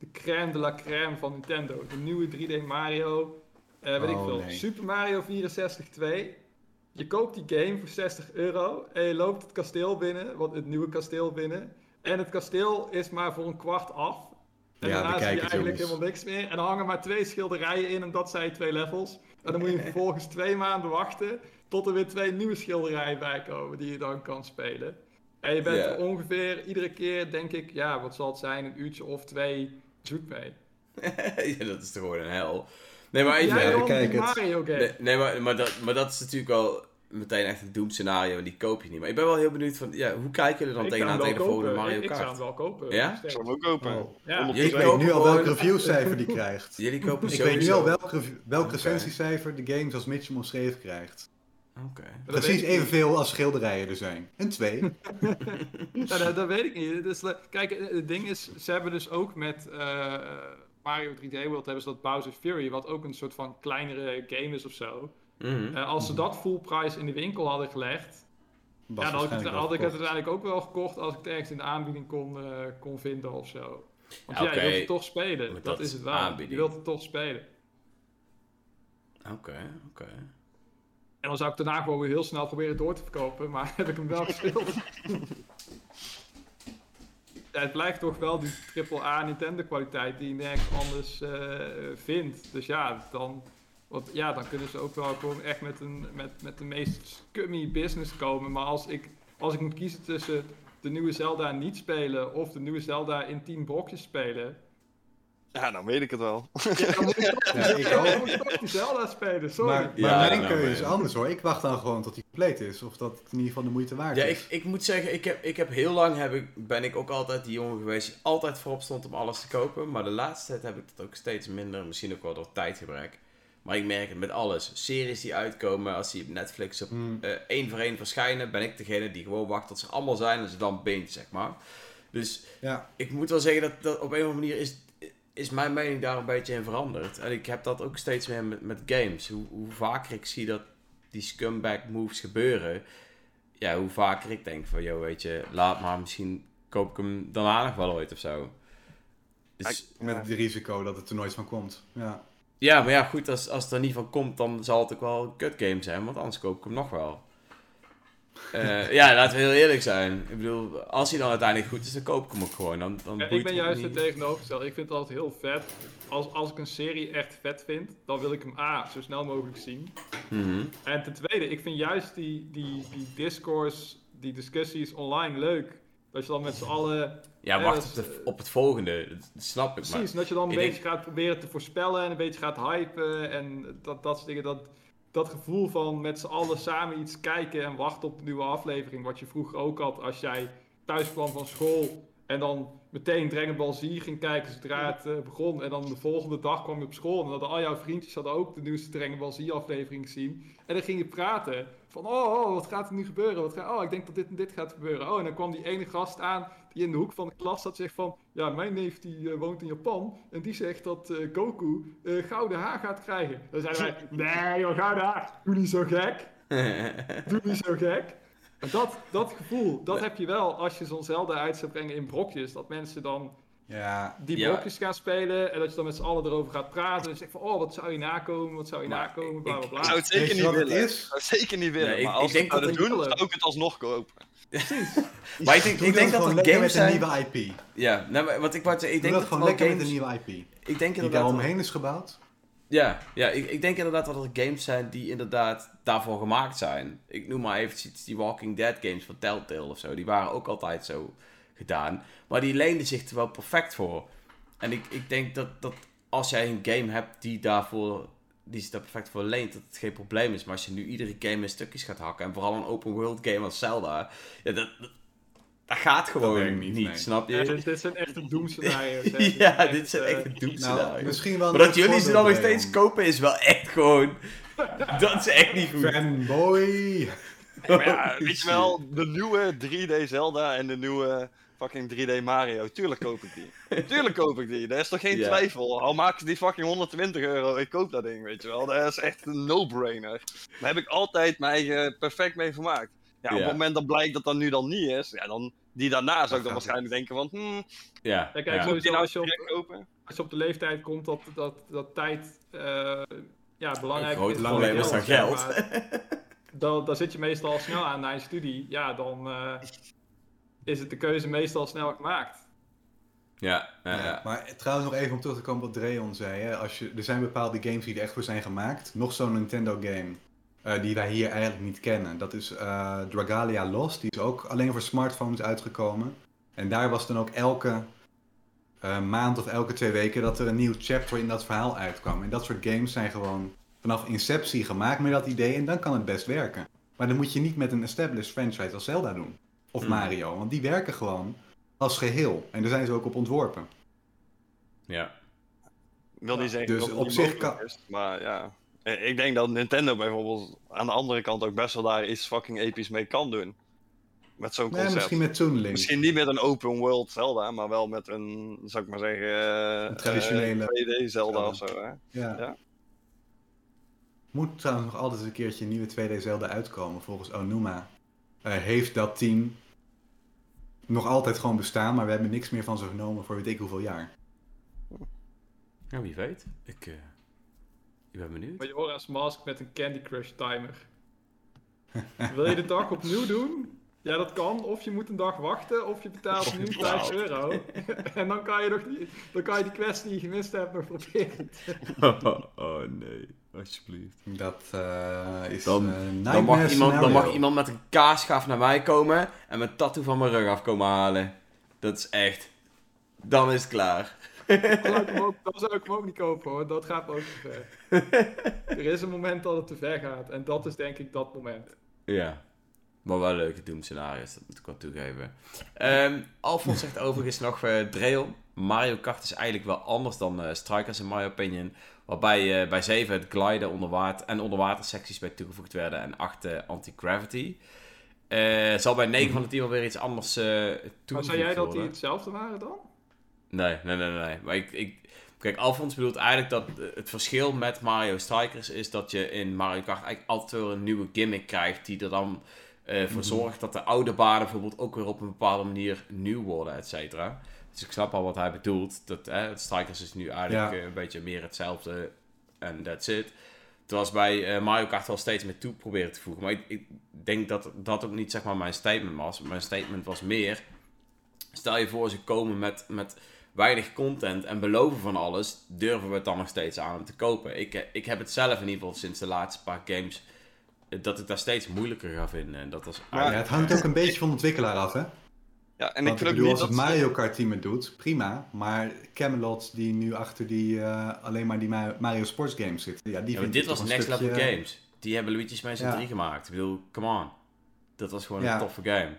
de crème de la crème van Nintendo? De nieuwe 3D Mario, eh weet ik Oh, veel, nee. Super Mario 64 2. Je koopt die game voor 60 euro en je loopt het kasteel binnen, wat het nieuwe kasteel binnen. En het kasteel is maar voor een kwart af. En Ja, daarna zie je eigenlijk jongens. helemaal niks meer. En er hangen maar twee schilderijen in en dat zijn twee levels. En dan moet je (laughs) vervolgens twee maanden wachten tot er weer twee nieuwe schilderijen bij komen die je dan kan spelen. En je bent er ongeveer iedere keer, denk ik, ja, wat zal het zijn, een uurtje of twee zoek mee. (laughs) ja, dat is toch gewoon een hel. Nee, maar even... Jij Ja, kijk het. Mario game. Nee, nee, maar, maar, dat, maar dat is natuurlijk wel meteen echt een doemscenario en die koop je niet. Maar ik ben wel heel benieuwd van, ja, hoe kijken jullie dan Ik tegenaan tegen de volgende. Mario Ik, ik zou Kart? hem wel kopen. Ja? Ik zou hem ook kopen. Oh. Ja. Jullie Ik weet nu al welk reviewcijfer die krijgt. (laughs) Jullie kopen Ik weet nu al welk, welk recensiecijfer de game zoals Mitch hem omschreven krijgt. Oké. Precies evenveel als schilderijen er zijn. Een twee. (laughs) (laughs) Ja, dat, dat weet ik niet. Dus, eh, kijk, eh, het ding is, ze hebben dus ook met eh, Mario 3D World hebben ze dat Bowser Fury, wat ook een soort van kleinere game is of zo. Mhm. Als ze dat full price in de winkel hadden gelegd, Was ja, dan had ik, het, had ik het uiteindelijk ook wel gekocht als ik het ergens in de aanbieding kon, eh, kon vinden of zo. Want Ja, je wilt het toch spelen. Dat, dat is het aanbieding. Je wilt het toch spelen. Oké, oké. En dan zou ik daarna gewoon weer heel snel proberen door te verkopen, maar (laughs) heb ik hem wel gespeeld. ja, (laughs) het blijft toch wel die AAA Nintendo kwaliteit die je nergens anders eh, vindt. Dus ja, dan, want, ja, dan kunnen ze ook wel gewoon echt met, een, met, met de meest scummy business komen. Maar als ik, als ik moet kiezen tussen de nieuwe Zelda niet spelen of de nieuwe Zelda in 10 blokjes spelen, Ja, dan weet ik het wel. ja, (laughs) dan moet ik toch, Ja, ik ik Zelda spelen. Sorry. Maar, maar Ja, mijn nou, keuze is anders hoor. Ik wacht dan gewoon tot hij compleet is. Of dat het in ieder geval de moeite waard Ja, is. ik, ik moet zeggen, ik heb, ik heb heel lang heb ik, ben ik ook altijd die jongen geweest die altijd voorop stond om alles te kopen. Maar de laatste tijd heb ik dat ook steeds minder. Misschien ook wel door tijdgebrek. Maar ik merk het met alles. Series die uitkomen, als die op Netflix op Hmm. eh, één voor één verschijnen, ben ik degene die gewoon wacht tot ze allemaal zijn en ze dan binge, zeg maar. Dus Ja, ik moet wel zeggen dat, dat op een of andere manier is, is mijn mening daar een beetje in veranderd. En ik heb dat ook steeds meer met, met games. Hoe, hoe vaker ik zie dat die scumbag moves gebeuren, ja, hoe vaker ik denk van, joh, weet je, laat maar, misschien koop ik hem daarna nog wel ooit of zo. Dus, met het risico dat het er nooit van komt. Ja. ja, maar ja, goed, als, als het er niet van komt, dan zal het ook wel een kut game zijn, want anders koop ik hem nog wel. Eh, ja, laten we heel eerlijk zijn. Ik bedoel, als hij dan uiteindelijk goed is, dan koop ik hem ook gewoon. Dan, dan Ja, ik ben juist het tegenovergestelde. Ik vind het altijd heel vet. Als, als ik een serie echt vet vind, dan wil ik hem A, zo snel mogelijk zien. Mhm. En ten tweede, ik vind juist die, die, die discourse, die discussies online leuk. Dat je dan met z'n allen... Ja, wacht op, de, op het volgende. Dat snap ik. Maar Precies, dat je dan een ik beetje gaat proberen te voorspellen en een beetje gaat hypen. En dat, dat soort dingen. Dat, dat gevoel van met z'n allen samen iets kijken en wachten op de nieuwe aflevering. Wat je vroeger ook had als jij thuis kwam van school En dan meteen Dragon Ball Z ging kijken zodra het eh, begon. En dan de volgende dag kwam je op school. En dan hadden al jouw vriendjes hadden ook de nieuwste Dragon Ball Z aflevering gezien. En dan ging je praten. Van, oh, oh wat gaat er nu gebeuren? Wat gaat, oh, ik denk dat dit en dit gaat gebeuren. Oh, en dan kwam die ene gast aan die in de hoek van de klas zat. Zegt van, ja, mijn neef die eh, woont in Japan. En die zegt dat eh, Goku eh, gouden haar gaat krijgen. Dan zeiden wij, (laughs) nee joh, gouden haar. Doe niet zo gek. (laughs) Doe niet zo gek. En (laughs) dat, dat gevoel, dat heb je wel als je zo'n Zelda uit zou brengen in brokjes. Dat mensen dan Ja, die Ja. blokjes gaan spelen en dat je dan met z'n allen erover gaat praten. En zegt van, oh, wat zou je nakomen, wat zou je Maar nakomen, bla bla Ik bla. zou het zeker niet het willen. is? Ik zou het zeker niet willen. Nee, ik- maar als ik denk dat het het doen, niet zou ik het alsnog kopen. (laughs) maar ik denk, ik denk dat lekker games met een zijn... nieuwe IP. Ja, nou, maar wat ik wou zeggen, ik denk dat dat gewoon er lekker met een nieuwe IP. Ik denk Die inderdaad... dat- daaromheen is gebouwd. Ja, ja ik, ik denk inderdaad dat er games zijn die inderdaad daarvoor gemaakt zijn. Ik noem maar eventjes die Walking Dead games van Telltale of zo. Die waren ook altijd zo gedaan. Maar die leenden zich er wel perfect voor. En ik, ik denk dat, dat als jij een game hebt die daarvoor die zich daar perfect voor leent, dat het geen probleem is. Maar als je nu iedere game in stukjes gaat hakken, en vooral een open world game als Zelda, ja, dat, dat, dat gaat gewoon niet, niet, nee. snap je? Ja, dit, dit zijn echt de doemscenario's. (laughs) ja, zijn dit zijn echt een Nou, doemscenario. misschien wel maar een dat jullie ze dan nog steeds kopen is wel echt gewoon... (laughs) dat is echt niet goed. Fanboy. Maar (laughs) ja, weet je wel, de nieuwe 3D Zelda en de nieuwe fucking 3D Mario. Tuurlijk koop ik die. (laughs) Tuurlijk koop ik die. Daar is toch geen twijfel. Al maken ze die fucking 120 euro, ik koop dat ding, weet je wel. Dat is echt een no-brainer. Daar heb ik altijd mijn eigen perfect mee vermaakt. Ja, op het moment dat blijkt dat dat nu dan niet is, ja, dan die daarna zou ik dan waarschijnlijk denken van, hmm, Ja, Ja, kijk, ja. zo- moet je nou als je op-? Als je op de leeftijd komt dat, dat, dat tijd eh, ja, belangrijk is. is dan geld. (laughs) Dan, dan zit je meestal al snel aan na je studie. Ja, dan eh, is het de keuze meestal snel gemaakt. Ja, ja, Ja, ja. Maar trouwens nog even om terug te komen wat Dreon zei. Hè? Als je, er zijn bepaalde games die er echt voor zijn gemaakt. Nog zo'n Nintendo game eh, die wij hier eigenlijk niet kennen. Dat is eh, Dragalia Lost. Die is ook alleen voor smartphones uitgekomen. En daar was dan ook elke eh, maand of elke twee weken dat er een nieuw chapter in dat verhaal uitkwam. En dat soort games zijn gewoon vanaf inceptie gemaakt met dat idee. En dan kan het best werken. Maar dan moet je niet met een established franchise als Zelda doen. Of Hmm. Mario. Want die werken gewoon als geheel. En daar zijn ze ook op ontworpen. ja. Ik wil niet zeggen Dus dat het op zich kan- is, maar ja. Eh, Ik denk dat Nintendo bijvoorbeeld aan de andere kant ook best wel daar iets fucking episch mee kan doen. Met zo'n Nee, concept. misschien met Toon Link. Misschien niet met een open world Zelda, maar wel met een, zou ik maar zeggen, eh, Een traditionele eh, 2D Zelda Zelda. of zo. Hè? Ja. Ja. Moet trouwens nog altijd een keertje een nieuwe 2D Zelda uitkomen. Volgens Onuma eh, heeft dat team nog altijd gewoon bestaan, maar we hebben niks meer van ze genomen voor weet ik hoeveel jaar. Ja, wie weet. Ik, eh, ik ben benieuwd. Majora's Mask met een Candy Crush timer. (laughs) Wil je de dag opnieuw doen? Ja, dat kan. Of je moet een dag wachten, of je betaalt nu 5 euro. (laughs) en dan kan, je nog die, dan kan je die quest die je gemist hebt nog proberen. (laughs) oh nee, alsjeblieft. Dat eh, is Dan- eh, Dan mag, iemand, dan mag iemand met een kaasschaaf naar mij komen en mijn tattoo van mijn rug af komen halen. Dat is echt... Dan is het klaar. Dan zou ik hem ook, dan zou ik hem ook niet kopen hoor, dat gaat me ook te ver. (laughs) er is een moment dat het te ver gaat en dat is denk ik dat moment. Ja. Maar wel leuke doemscenario's, dat moet ik wel toegeven. Ehm Alfons zegt overigens nog, Dreon, Mario Kart is eigenlijk wel anders dan eh, Strikers in my opinion. Waarbij eh, bij 7 het gliden onder water en onderwatersecties bij toegevoegd werden en 8 eh, anti-gravity. Eh, zal bij 9 van de 10 wel weer iets anders toegevoegd Maar zei jij dat die hetzelfde waren dan? Nee, nee, nee, nee. Maar ik, ik, kijk, Alfons bedoelt eigenlijk dat het verschil met Mario Strikers is dat je in Mario Kart eigenlijk altijd weer een nieuwe gimmick krijgt die er dan voor zorgt dat de oude banen bijvoorbeeld ook weer op een bepaalde manier nieuw worden, et cetera. Dus ik snap al wat hij bedoelt. Dat, het Strikers is nu eigenlijk Ja. eh, een beetje meer hetzelfde en that's it. Terwijl ze bij eh, Mario Kart wel steeds meer toe proberen te voegen. Maar ik, ik denk dat dat ook niet zeg maar mijn statement was. Mijn statement was meer... Stel je voor, ze komen met, met weinig content en beloven van alles, durven we het dan nog steeds aan om te kopen. Ik, eh, ik heb het zelf in ieder geval sinds de laatste paar games, dat ik daar steeds moeilijker ga vinden. En dat was eigenlijk- het hangt ook een beetje van de ontwikkelaar af, hè? Ja, en Want ik ik vind ook bedoel, niet als het dat... Mario Kart team het doet, prima. Maar Camelot, die nu achter die, eh, alleen maar die Ma- Mario Sports games zit, ja, die Ja, dit ik was toch een Next Level Games. Die hebben Luigi's Mansion Ja. 3 gemaakt. Ik bedoel, come on. Dat was gewoon Ja. een toffe game.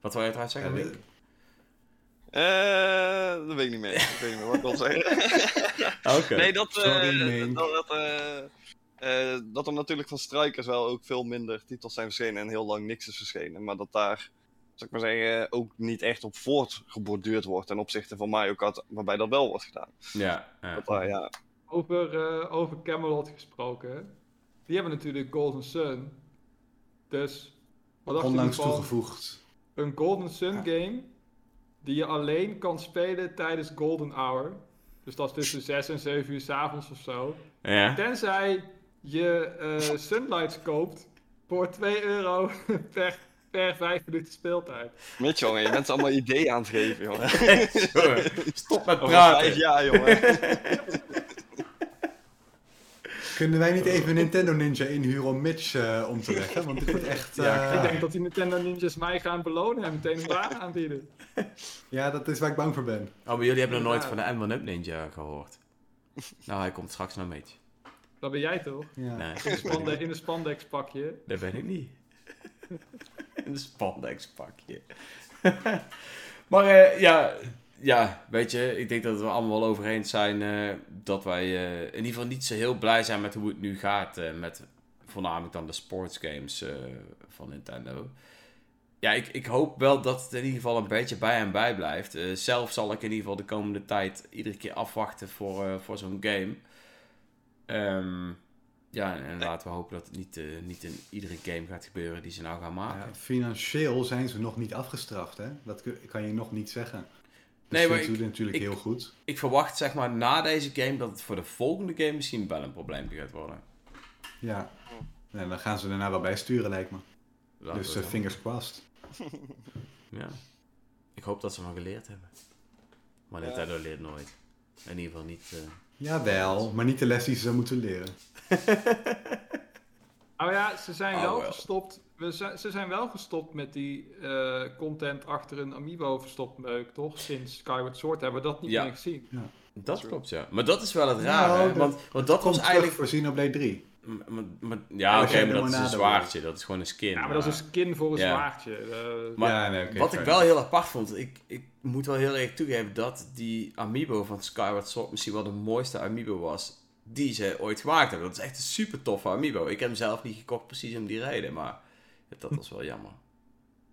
Wat wil je eruit zeggen, Link? Eh, dat weet ik niet meer. Ik weet niet meer wat ik wil zeggen. (laughs) Oké. Nee, dat, eh, Sorry, dat, dat, eh, eh, dat er natuurlijk van Strikers wel ook veel minder titels zijn verschenen en heel lang niks is verschenen. Maar dat daar, zal ik maar zeggen, ook niet echt op voortgeborduurd wordt ten opzichte van Mario Kart, waarbij dat wel wordt gedaan. Ja, ja. Dat daar, ja, Over, eh, over Camelot gesproken. Die hebben natuurlijk Golden Sun. Dus wat dacht Onlangs toegevoegd. een Golden Sun Ja. game die je alleen kan spelen tijdens Golden Hour. Dus dat is tussen 6 en 7 uur 's avonds of zo. ja. Tenzij je eh, Sunlights koopt voor 2 euro (laughs) per, per 5 minuten speeltijd. Mitch, jongen, je bent ze allemaal ideeën aan het geven, jongen. (laughs) Stop met Over vijf praten. jaar, jongen. (laughs) Kunnen wij niet even Nintendo Ninja inhuren om Mitch eh, om te leggen? Want dit wordt echt... Ja, eh, Ik denk dat die Nintendo Ninjas mij gaan belonen en meteen een baan aanbieden. (laughs) ja, dat is waar ik bang voor ben. Oh, maar jullie hebben nog nooit van de M1 Up Ninja gehoord. Nou, hij komt straks naar Meetje. Dat ben jij toch? Ja. Nee, In, de spande in een spandex pakje. dat ben ik niet. (laughs) Een spandex pakje. (laughs) maar eh, ja, ja, weet je, ik denk dat we allemaal wel over eens zijn eh, dat wij eh, in ieder geval niet zo heel blij zijn met hoe het nu gaat met voornamelijk dan de sportsgames van Nintendo. Ja, ik, ik hoop wel dat het in ieder geval een beetje bij en bij blijft. Zelf zal ik in ieder geval de komende tijd iedere keer afwachten voor, voor zo'n game. Ehm, ja, en laten we hopen dat het niet, eh, niet in iedere game gaat gebeuren die ze nou gaan maken. Ja, financieel zijn ze nog niet afgestraft, hè? Dat kan je nog niet zeggen. Dus Nee, maar ze ik- het natuurlijk ik- heel goed. Ik verwacht zeg maar na deze game dat het voor de volgende game misschien wel een probleem gaat worden. Ja. En dan gaan ze daarna wel bijsturen, lijkt me. Laten dus we zo- fingers crossed. (laughs) Ja. Ik hoop dat ze van geleerd hebben. Maar Ja. Nintendo leert nooit. In ieder geval niet. eh, Jawel, maar niet de les die ze moeten leren. Nou (laughs) ja, ze zijn Oh, wel wel. gestopt. We zijn, ze zijn wel gestopt met die eh, content achter een Amiibo verstopt meuk, toch? Sinds Skyward Sword hebben we dat niet Ja. meer gezien. Dat True. klopt, ja. Maar dat is wel het rare. Nou, dat want, want dat was eigenlijk. voor Xenoblade 3. M- m- m- ja, oké, maar dat is een zwaardje. Dat is gewoon een skin. Ja, maar dat is een skin voor een Ja. zwaardje. Eh, Maar ja, nee, oké, Wat fair ik wel heel apart vond, ik, ik moet wel heel erg toegeven dat die Amiibo van Skyward Sword misschien wel de mooiste Amiibo was die ze ooit gemaakt hebben. Dat is echt een super toffe Amiibo. Ik heb hem zelf niet gekocht precies om die reden, maar dat was wel jammer.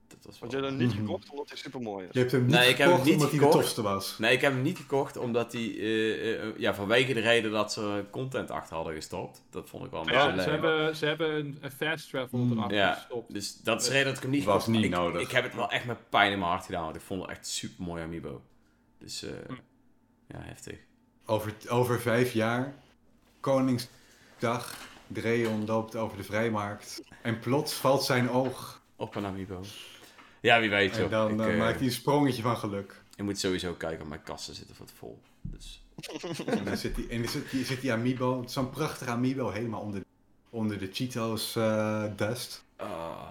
Dat was Had dan niet Mhm. gekocht omdat hij super mooi is? Je hebt hem niet Nee, ik heb hem gekocht niet omdat hij de gekocht. tofste was. Nee, ik heb hem niet gekocht omdat hij, eh, eh, ja, vanwege de reden dat ze content achter hadden gestopt. Dat vond ik wel een ja, beetje ze, leuk. hebben, ze hebben een, een fast travel Hmm. erachter Ja. gestopt. Dus dat is de reden dat ik hem niet Was gekocht niet ik, nodig. Ik heb het wel echt met pijn in mijn hart gedaan, want ik vond het echt super mooi Amiibo. Dus eh, Hm. ja, heftig. Over, over vijf jaar, Koningsdag, Dreon loopt over de vrijmarkt. En plots valt zijn oog. Op een Amiibo. Ja, wie weet En joh. dan ik, eh, eh, maakt hij een sprongetje van geluk. ik moet sowieso kijken, mijn kassen zitten wat vol. Dus (laughs) En dan zit die, en dan zit die, zit die Amiibo, zo'n prachtige Amiibo, helemaal onder, onder de Cheetos eh, dust. ah,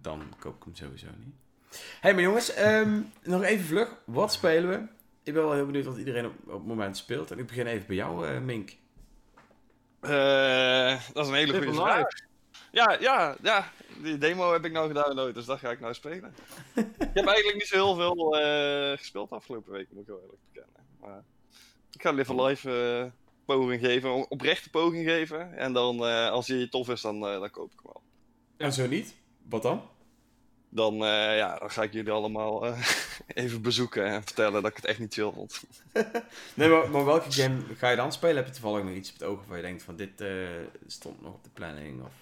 dan koop ik hem sowieso niet. Hé, hey, maar jongens, ehm, nog even vlug. Wat spelen we? Ik ben wel heel benieuwd wat iedereen op, op het moment speelt. En ik begin even bij jou, eh, Mink. Eh, dat is een hele Live goede vraag. Ja, ja, ja. Die demo heb ik nou gedownload, dus dat ga ik nou spelen. ik heb eigenlijk niet zo heel veel eh, gespeeld de afgelopen weken, moet ik wel eerlijk bekennen. Maar ik ga Live Alive eh poging geven, oprechte poging geven. En dan, eh, als die tof is, dan, dan koop ik hem wel. En zo niet? Wat dan? Dan, ja, dan ga ik jullie allemaal (laughs) even bezoeken en vertellen dat ik het echt niet chill vond. (laughs) Nee, maar, maar welke game ga je dan spelen? Heb je toevallig nog iets op het oog waar je denkt van dit stond nog op de planning? Of...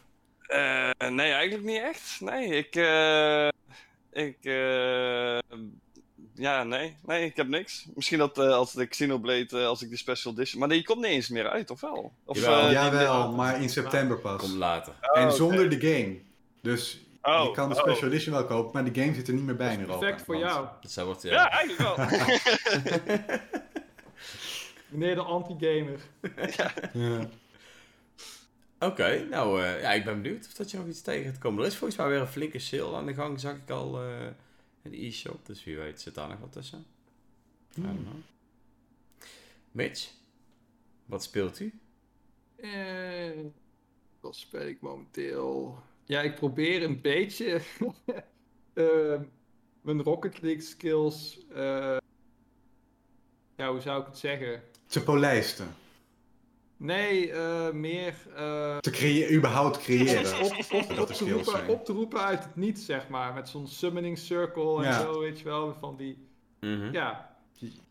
Eh, nee, eigenlijk niet echt. Nee, ik. eh, ik. eh, ja, nee. Nee, ik heb niks. Misschien dat eh, als de Xenoblade, eh, als ik die Special Edition. Maar die komt niet eens meer uit, of wel? Of, Jawel. maar in september pas. Komt later. Oh, en zonder de game. Dus Oh, je kan de oh. Special Edition wel kopen, maar de game zit er niet meer bij in Europa. Perfect voor Want- jou. Dat zou wordt, ja. Ja, eigenlijk wel. (laughs) (laughs) Meneer de anti-gamer. Ja. Oké, nou eh, ja, ik ben benieuwd of dat je nog iets tegen gaat komen. Er is volgens mij weer een flinke sale aan de gang, zag ik al eh, in de e-shop. Dus wie weet zit daar nog wat tussen. I don't know. Mitch, wat speelt u? Eh, wat speel ik momenteel? Ja, ik probeer een beetje (laughs) eh, mijn Rocket League skills eh, ja, hoe zou ik het zeggen? Te polijsten. Nee, eh, meer eh, Te creëren, überhaupt creëren. (laughs) op, op, Dat op, te roepen, op te roepen uit het niets, zeg maar. Met zo'n summoning circle en Ja. zo, weet je wel. Van die, Mhm. ja.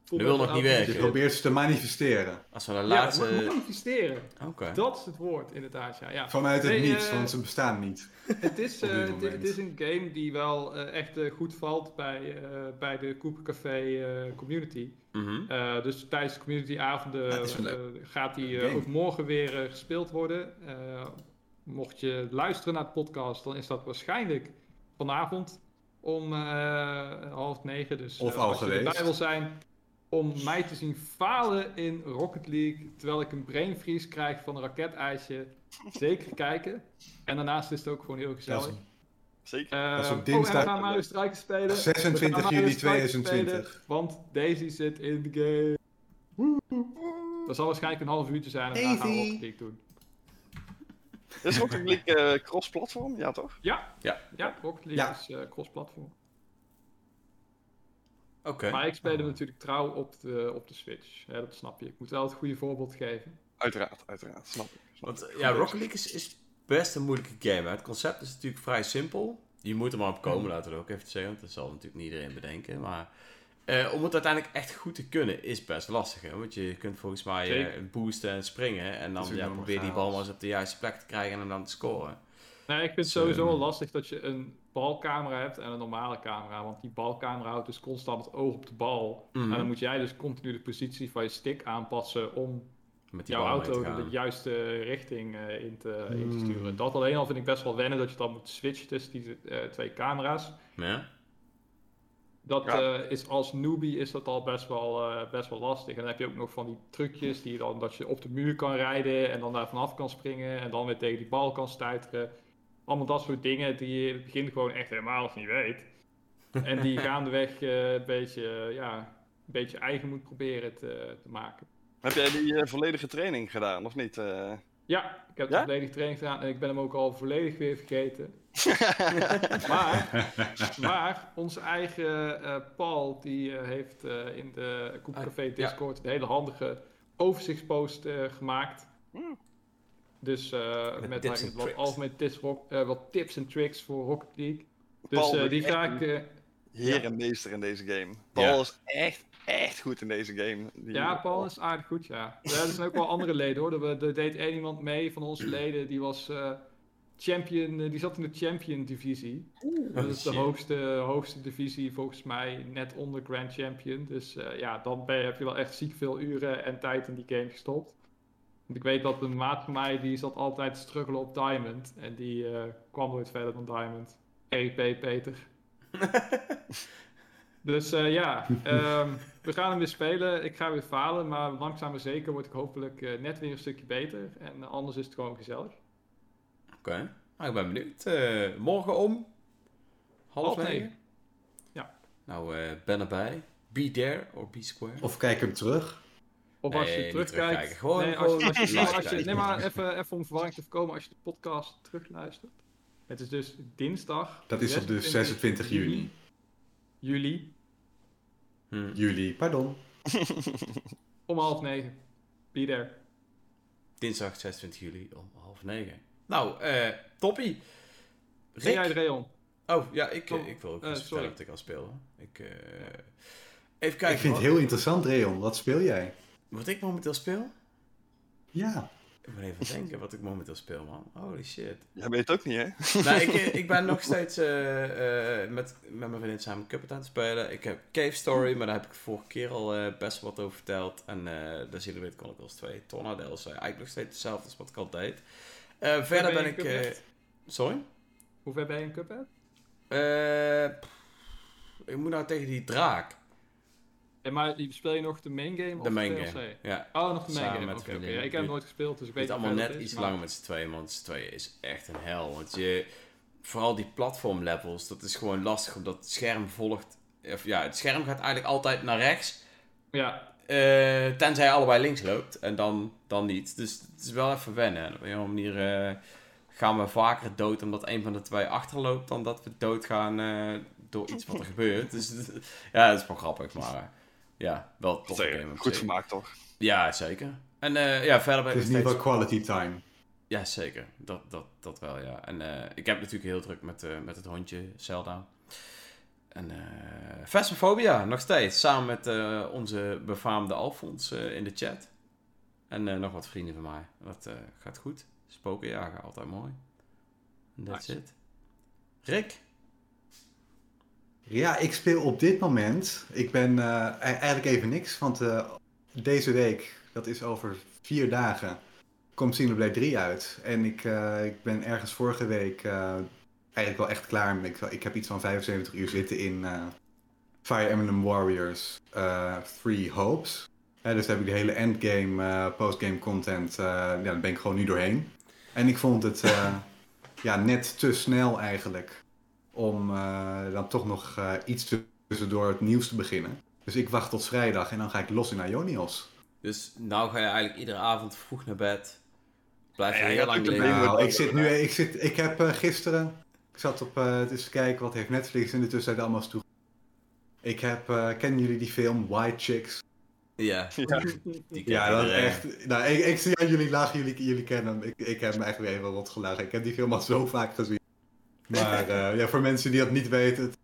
Dat wil nog niet Je werken. probeert ze te manifesteren. Als we de Ja, laatste... manifesteren. Oké. Dat is het woord, inderdaad. Ja, ja. Vanuit het Nee, niets, eh, want ze bestaan niet. Het is, (laughs) dit eh, het is een game die wel eh, echt goed valt bij, eh, bij de Coopercafé eh community. Mhm. Eh, dus tijdens de communityavonden Ja, eh, gaat die eh, ook morgen weer eh, gespeeld worden. Eh, mocht je luisteren naar de podcast, dan is dat waarschijnlijk vanavond om eh, half negen. Dus Of eh, al als je erbij wil zijn om mij te zien falen in Rocket League, terwijl ik een brain freeze krijg van een raketijsje, zeker kijken. En daarnaast is het ook gewoon heel gezellig. Zeker. Eh, Dat is op Oh, dinsdag- en we gaan Mario Strikers spelen. We 26 gaan Mario juli Strikers 2020. spelen, want Daisy zit in de game. Dat zal waarschijnlijk een half uurtje zijn en dan gaan we Daisy. Rocket League doen. Is Rocket League (laughs) eh, cross-platform? Ja, toch? Ja, Ja. ja Rocket League Ja. is eh, cross-platform. Oké. Maar ik speel hem natuurlijk trouw op de, op de Switch. Ja, dat snap je. Ik moet wel het goede voorbeeld geven. Uiteraard, uiteraard. Snap ik. Snap Want ik. ja, Rocket League is, is best een moeilijke game. Hè. Het concept is natuurlijk vrij simpel. Je moet er maar op komen, laten we ook even zeggen. Want dat zal natuurlijk niet iedereen bedenken. Maar eh, om het uiteindelijk echt goed te kunnen is best lastig. Hè? Want je kunt volgens mij eh, boosten en springen. En dan ja, probeer die bal maar eens op de juiste plek te krijgen en hem dan te scoren. Nee, ik vind het sowieso wel ehm, lastig dat je een balcamera hebt en een normale camera. Want die balcamera houdt dus constant het oog op de bal. Mhm. En dan moet jij dus continu de positie van je stick aanpassen om Met jouw auto gaan. de juiste richting eh, in, te, in te Hmm. sturen. Dat alleen al vind ik best wel wennen dat je dan moet switchen tussen die twee camera's. Ja? Dat Ja. eh, is als newbie is dat al best wel, eh, best wel lastig. En dan heb je ook nog van die trucjes die dan dat je op de muur kan rijden en dan daar vanaf kan springen en dan weer tegen die bal kan stuiteren. Allemaal dat soort dingen die je in het begin gewoon echt helemaal niet weet. En die (laughs) gaandeweg eh een beetje, ja, een beetje eigen moet proberen te, te maken. Heb jij die volledige training gedaan, of niet? Ja, ik heb Ja? de volledige training gedaan en ik ben hem ook al volledig weer vergeten. (laughs) maar, maar onze eigen eh, Paul, die eh, heeft eh, in de Koepcafé Ah, ja. Discord een hele handige overzichtspost eh, gemaakt. Hmm. Dus eh, Met met, tips wat algemene tips, wat tips en tricks voor Rocket League. Dus Paul eh, is die echt ga een ik... Heer en meester in deze game. Paul Ja. is echt, echt goed in deze game. Die- Ja, Paul is aardig goed, ja. ja. Er zijn ook wel andere leden hoor. Er, er deed één iemand mee van onze leden, die was eh, champion, eh, die zat in de champion divisie. dat is de shit. hoogste, hoogste divisie volgens mij, net onder Grand Champion. Dus eh, ja, dan ben je, heb je wel echt ziek veel uren en tijd in die game gestopt. Want ik weet dat een maat van mij, die zat altijd te struggelen op Diamond. En die eh, kwam nooit verder dan Diamond. RIP Peter. (laughs) Dus eh, ja, ehm, we gaan hem weer spelen. Ik ga weer falen, maar langzaam maar zeker word ik hopelijk net weer een stukje beter. En anders is het gewoon gezellig. Oké. Nou, ik ben benieuwd. Eh, morgen om half, negen. Ja. Nou, eh, ben erbij. Be there or be square. Of kijk hem terug. Of als Nee, je niet terugkijkt. terugkijken. Gewoon- nee, als, je- gewoon als je, live als je, kijken. nee, maar even, even om verwarring te voorkomen als je de podcast terugluistert. Het is dus dinsdag. Dat is op de 26 juni. Juli Hm. Juli, pardon. om half negen. Be there. Dinsdag 26 juli om half negen. Nou, eh toppie. Ben jij Rick? het Reon? Oh, ja, ik, eh, Oh, ik wil ook eh, eens vertellen sorry. wat ik al speel. Ik, eh, even kijken. ik vind het heel interessant, Reon. Wat speel jij? Wat ik momenteel speel? Ja. Ik moet even denken wat ik momenteel speel, man. Holy shit. Jij weet het ook niet, hè? (laughs) nou, ik, eh, ik ben nog steeds eh, eh, met, met mijn vriendin samen Cuphead aan het spelen. Ik heb Cave Story, maar daar heb ik vorige keer al eh, best wat over verteld. En eh je weer Chronicles 2. Tornado's, uh, eigenlijk nog steeds hetzelfde als wat ik al deed. Eh, verder ben ik... eh, sorry? Hoe ver ben je in Cuphead? Pff, ik moet nou tegen die draak. En maar speel je nog de main game of De main game. Ja. Oh, nog de main Samen game. Oké, ik heb hem nooit gespeeld, dus ik weet Het niet allemaal hoe net het is, iets maar- langer met z'n tweeën, want z'n tweeën is echt een hel. Want je, vooral die platform levels, dat is gewoon lastig, omdat het scherm volgt. Of ja, het scherm gaat eigenlijk altijd naar rechts, Ja, eh, tenzij je allebei links loopt. En dan, dan niet. Dus het is wel even wennen. En op een of andere manier eh, gaan we vaker dood omdat een van de twee achterloopt, dan dat we doodgaan eh door iets wat er gebeurt. Dus ja, dat is wel grappig, maar... ja, wel een toffe Zeker. game. op Goed zich. vermaakt toch? Ja, zeker. En eh, ja, verder ben Het is steeds... geval quality time. Ja, zeker. Dat, dat, dat wel, ja. En eh, ik heb natuurlijk heel druk met, eh, met het hondje Zelda. En eh Phasmophobia, nog steeds. Samen met eh, onze befaamde Alfons eh, in de chat. En eh, nog wat vrienden van mij. Dat eh, gaat goed. Spoken jagen, altijd mooi. That's Nice. it. Rick? Ja, ik speel op dit moment. Ik ben eh, e- eigenlijk even niks, want eh, deze week, dat is over vier dagen, komt Xenoblade 3 uit. En ik, eh, ik ben ergens vorige week eh, eigenlijk wel echt klaar. mee. Ik, ik heb iets van 75 uur zitten in eh, Fire Emblem Warriors eh Three Hopes. Eh, dus daar heb ik de hele endgame, eh, postgame content, eh, ja, daar ben ik gewoon nu doorheen. En ik vond het eh, (laughs) ja, net te snel eigenlijk om eh, dan toch nog eh, iets tussendoor het nieuws te beginnen. Dus ik wacht tot vrijdag en dan ga ik los in Ionios. Dus nou ga je eigenlijk iedere avond vroeg naar bed. Blijf je Ja, heel lang liggen. Nou, ik zit nu, ik, zit, ik heb eh, gisteren, ik zat op, eh het eens te kijken wat heeft Netflix in de tussentijd allemaal toe. Ik heb, eh, kennen jullie die film White Chicks? Ja, Ja. die Ja, dat is echt. Nou, ik, ik zie aan jullie lachen, jullie, jullie kennen hem. Ik, ik heb me echt weer even rot gelachen. Ik heb die film al zo vaak gezien. Maar (laughs) eh, ja, voor mensen die dat niet weten, het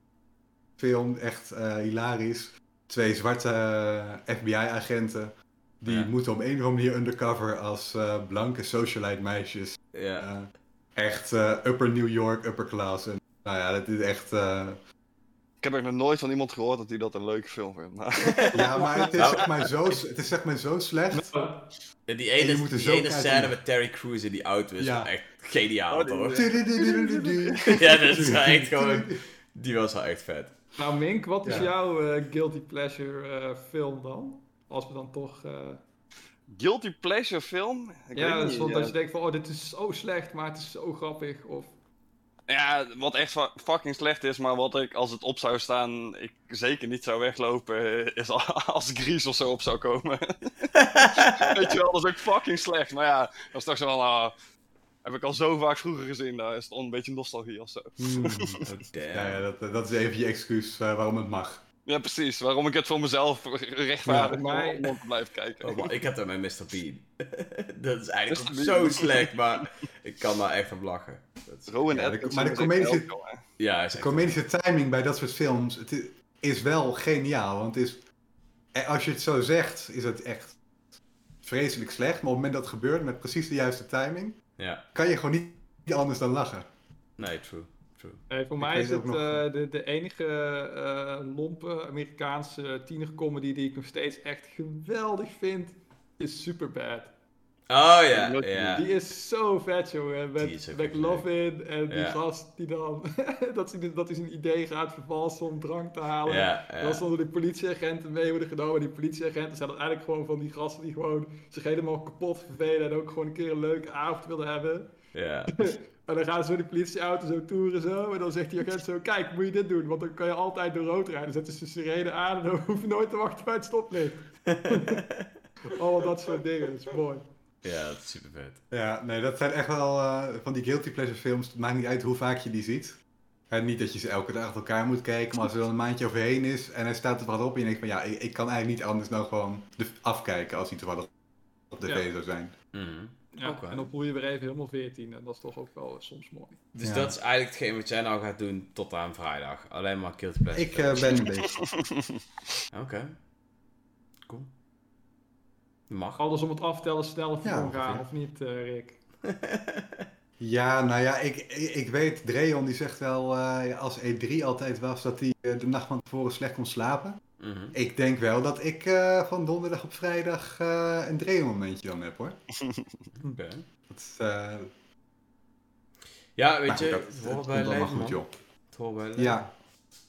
film echt eh, hilarisch. Twee zwarte eh, FBI-agenten. Die Ja. moeten op een of andere manier undercover als eh, blanke socialite meisjes. Ja. Echt eh, upper New York, upper class. En, nou ja, dat is echt. eh, Ik heb er nog nooit van iemand gehoord dat hij dat een leuke film vindt. Maar (laughs) ja, maar het is, Nou. zeg maar zo, het is zeg maar zo slecht. Ja, die En ene, er die zo ene kijken. scène met Terry Crews in die auto is Ja. wel echt geniaal, Oh, die- toch? ja, (laughs) (laughs) Ja, dat is echt gewoon... Die was wel echt vet. Nou, Mink, wat is Ja. jouw eh, guilty pleasure eh, film dan? Als we dan toch. eh, Guilty Pleasure film? Ik ja, weet dat niet, is dat ja. je denkt van, oh, dit is zo slecht, maar het is zo grappig. Of, Ja, wat echt fucking slecht is, maar wat ik als het op zou staan, ik zeker niet zou weglopen, is a- (laughs) als Gries of zo op zou komen. (laughs) Weet je wel, dat is ook fucking slecht. Maar ja, dat is toch zo van, ah, heb ik al zo vaak vroeger gezien, daar is het een beetje nostalgie of zo. (laughs) Oh, damn. Ja, ja dat, dat is even je excuus eh, waarom het mag. Ja, precies. Waarom ik het voor mezelf rechtvaardig Ja, maar- blijven kijken. Oh, man, ik heb dat met Mr. Bean. (laughs) dat is eigenlijk Mr. ook Bean. zo slecht, maar ik kan daar echt op lachen. Dat is- Rowan Ja, de- maar de comedische-. Ja, De comedische timing bij dat soort films het is wel geniaal. Want het is, eh, als je het zo zegt, is het echt vreselijk slecht. Maar op het moment dat het gebeurt met precies de juiste timing, Ja, kan je gewoon niet, niet anders dan lachen. nee, true. Voor Ik mij is het nog- eh, de, de enige eh, lompe Amerikaanse tienercomedy die ik nog steeds echt geweldig vind, is Superbad. Oh ja. Die is zo vet, jongen. Met McLovin en die gast die dan... (laughs) dat, hij, dat hij zijn idee gaat vervalsen om drank te halen. Ja, Dan stonden die politieagenten mee worden genomen. Die politieagenten zijn uiteindelijk gewoon van die gasten die gewoon zich helemaal kapot vervelen. En ook gewoon een keer een leuke avond willen hebben. ja. (laughs) En dan gaan ze zo die politieauto zo toeren zo. En dan zegt die agent zo, kijk, moet je dit doen? Want dan kan je altijd door rood rijden. Dan zetten ze de sirene aan en dan (laughs) hoef je nooit te wachten bij het stoplicht. (laughs) Al dat soort dingen, dat is mooi. Ja, dat is super vet. Ja, nee, dat zijn echt wel eh, van die guilty pleasure films. Het maakt niet uit hoe vaak je die ziet. En niet dat je ze elke dag achter elkaar moet kijken, maar als er dan een maandje overheen is en hij staat er wat op en je denkt van ja, ik, ik kan eigenlijk niet anders dan gewoon de, afkijken als hij toevallig op tv Ja. zou zijn. Mhm. Ja. En dan voel je weer even helemaal 14. En dat is toch ook wel soms mooi. Dus Ja. dat is eigenlijk hetgeen wat jij nou gaat doen tot aan vrijdag. Alleen maar Guilty Pleasure. Ik eh, ben een beetje... (laughs) Oké. Cool. Mag. Alles om het aftellen sneller voor Ja, gaan, of niet, eh, Rick? (laughs) Ja, nou ja, ik, ik, ik weet, Dreon die zegt wel, eh, als E3 altijd was, dat hij de nacht van tevoren slecht kon slapen. Mhm. Ik denk wel dat ik eh, van donderdag op vrijdag eh, een Dreon momentje dan heb hoor. (laughs) Oké. Eh, Ja, weet nou, je, dat- het hoort bij het allemaal leven, goed joh. Het hoort bij leven. Ja.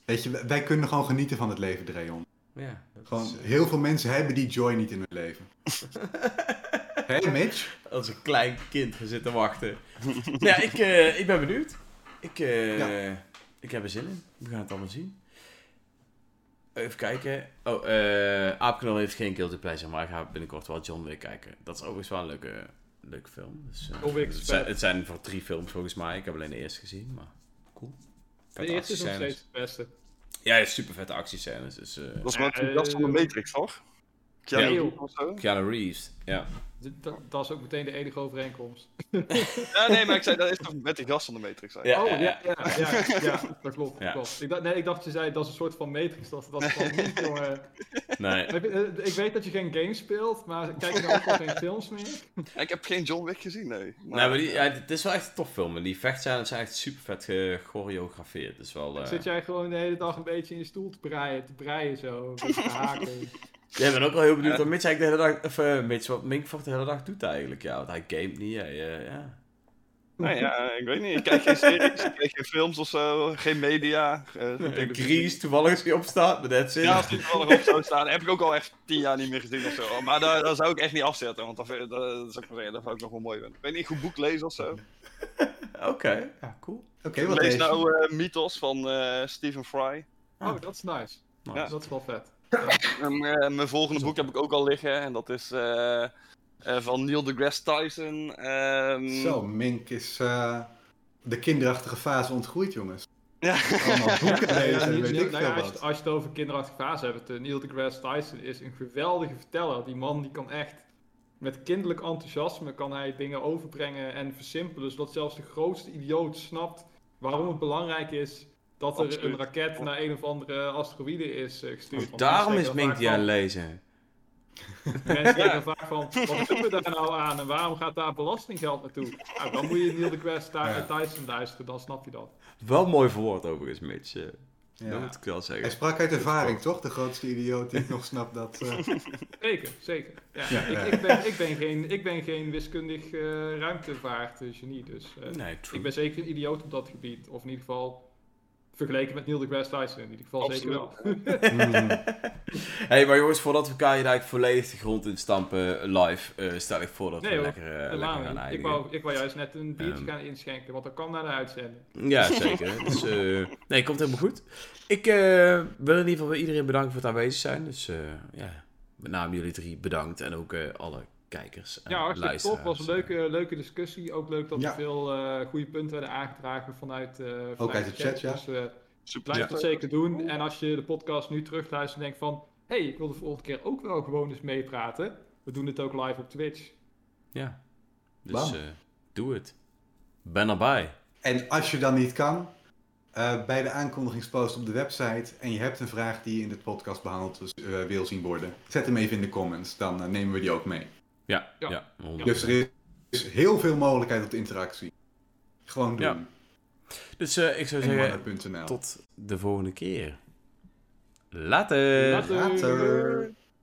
Weet je, wij- kunnen gewoon genieten van het leven, Dreon. Ja, dat Gewoon, is, heel veel mensen hebben die joy niet in hun leven. (laughs) Hé, Mitch? Als een klein kind gaan zitten wachten. ja, ik, ik ben benieuwd. Ik, ik heb er zin in. We gaan het allemaal zien. Even kijken. Oh, eh Aapknol heeft geen Guilty Pleasure, maar ik ga binnenkort wel John Wick kijken. Dat is overigens wel een leuke, leuke film. Dus, eh, John Wick is het, zijn, vet. het zijn voor drie films volgens mij. Ik heb alleen de eerste gezien, maar cool. De eerste is nog steeds het beste. Ja, super vette actiescènes. Dus, eh Dat is met van de Matrix, toch? Keanu Ja. Reeves of zo? Keanu Reeves, ja. Dat, dat is ook meteen de enige overeenkomst. Ja, nee, maar ik zei, dat is toch met die gast van de Matrix. Ja. oh, ja, ja, ja, ja, dat klopt. Ja. klopt. Ik, dacht, nee, ik dacht je zei dat is een soort van Matrix. Dat, dat is van niet, (laughs) jongen. Nee. Ik, eh, ik weet dat je geen games speelt, maar kijk je dan ook wel geen (laughs) films meer? Ik heb geen John Wick gezien, nee. Nee, maar die, ja, het is wel echt een tof film. En die vechtscènes zijn echt super vet gechoreografeerd. Dus wel... eh Zit jij gewoon de hele dag een beetje in je stoel te breien, te breien zo, te haken. (laughs) Jij bent ook wel heel benieuwd wat Mitch eigenlijk de hele dag... Of uh, Mitch, wat Minkvoort de hele dag doet eigenlijk. Ja, want hij gamet niet. Hij, uh, ja. Nee, ja, ik weet niet. Ik kijk geen series, ik kijk geen films of zo, geen media. Uh, Grease, toevallig als hij opstaat, maar that's it. Ja, als hij toevallig op zou staan, heb ik ook al echt tien jaar niet meer gezien of zo. Maar daar, daar zou ik echt niet afzetten, want dat, dat, dat zou ik maar zeggen, dat zou ik nog wel mooi vinden. Ik weet niet, goed boek lezen of zo. (laughs) Oké, okay. ja, cool. Oké, okay, wat lees lees nou uh, Mythos van uh, Stephen Fry. Oh, dat is nice. nice. Ja. Dat is wel vet. En, uh, mijn volgende boek heb ik ook al liggen en dat is uh, van Neil deGrasse Tyson. Um... Zo, Mink is uh, de kinderachtige fase ontgroeid, jongens. Ja. Allemaal boeken lezen en weet ik nou veel als, wat. je, als je het over kinderachtige fase hebt, uh, Neil deGrasse Tyson is een geweldige verteller. Die man die kan echt met kinderlijk enthousiasme kan hij dingen overbrengen en versimpelen, zodat zelfs de grootste idioot snapt waarom het belangrijk is dat er Absoluut. een raket naar een of andere asteroïde is uh, gestuurd. Daarom is Mink die aan het lezen. (laughs) Mensen denken vaak van, wat doen we daar nou aan en waarom gaat daar belastinggeld naartoe? Nou, dan moet je Neil deGrasse Ja. Tyson luisteren, dan snap je dat. Wel mooi verwoord overigens, Mitch. Uh, Ja. Dat moet ik wel zeggen. Hij sprak uit ervaring, toch? De grootste idioot die ik nog snap dat... eh, (laughs) Zeker, zeker. Ja, Ja, ik, ja. Ik, ben, ik, ben geen, ik ben geen wiskundig eh ruimtevaartgenie, dus eh, Nee, ik ben zeker een idioot op dat gebied. Of in ieder geval vergeleken met Neil deGrasse Tyson, in ieder geval zeker wel. mm, (laughs) hey, maar jongens, voordat we elkaar hier eigenlijk volledig de grond in stampen live, uh, stel ik voor dat Nee, we hoor. lekker, uh, lekker Helemaal gaan. Ik wou, ik wou juist net een biertje Ehm. gaan inschenken, want dat kwam naar de uitzending. Ja, zeker. (laughs) dus, uh, nee, komt helemaal goed. Ik uh, wil in ieder geval iedereen bedanken voor het aanwezig zijn. Dus uh, ja, met name jullie drie bedankt en ook uh, alle kijkers en Ja, hartstikke top. was een leuke, leuke discussie. Ook leuk dat Ja. er veel uh, goede punten werden aangedragen vanuit, uh, vanuit Ook uit de chat, ja. Dus uh, Super. blijf dat zeker doen. En als je de podcast nu terugluistert en denkt van... Hé, hey, ik wil de volgende keer ook wel gewoon eens meepraten. We doen dit ook live op Twitch. Ja, dus uh, doe het. Ben erbij. En als je dan niet kan, eh, bij de aankondigingspost op de website en je hebt een vraag die je in de podcast behandeld dus, eh, wil zien worden, zet hem even in de comments, dan eh, nemen we die ook mee. Ja, Ja. Dus er is heel veel mogelijkheid tot interactie. Gewoon doen. Ja. Dus uh, ik zou En zeggen, tot de volgende keer. Later. Later. Later.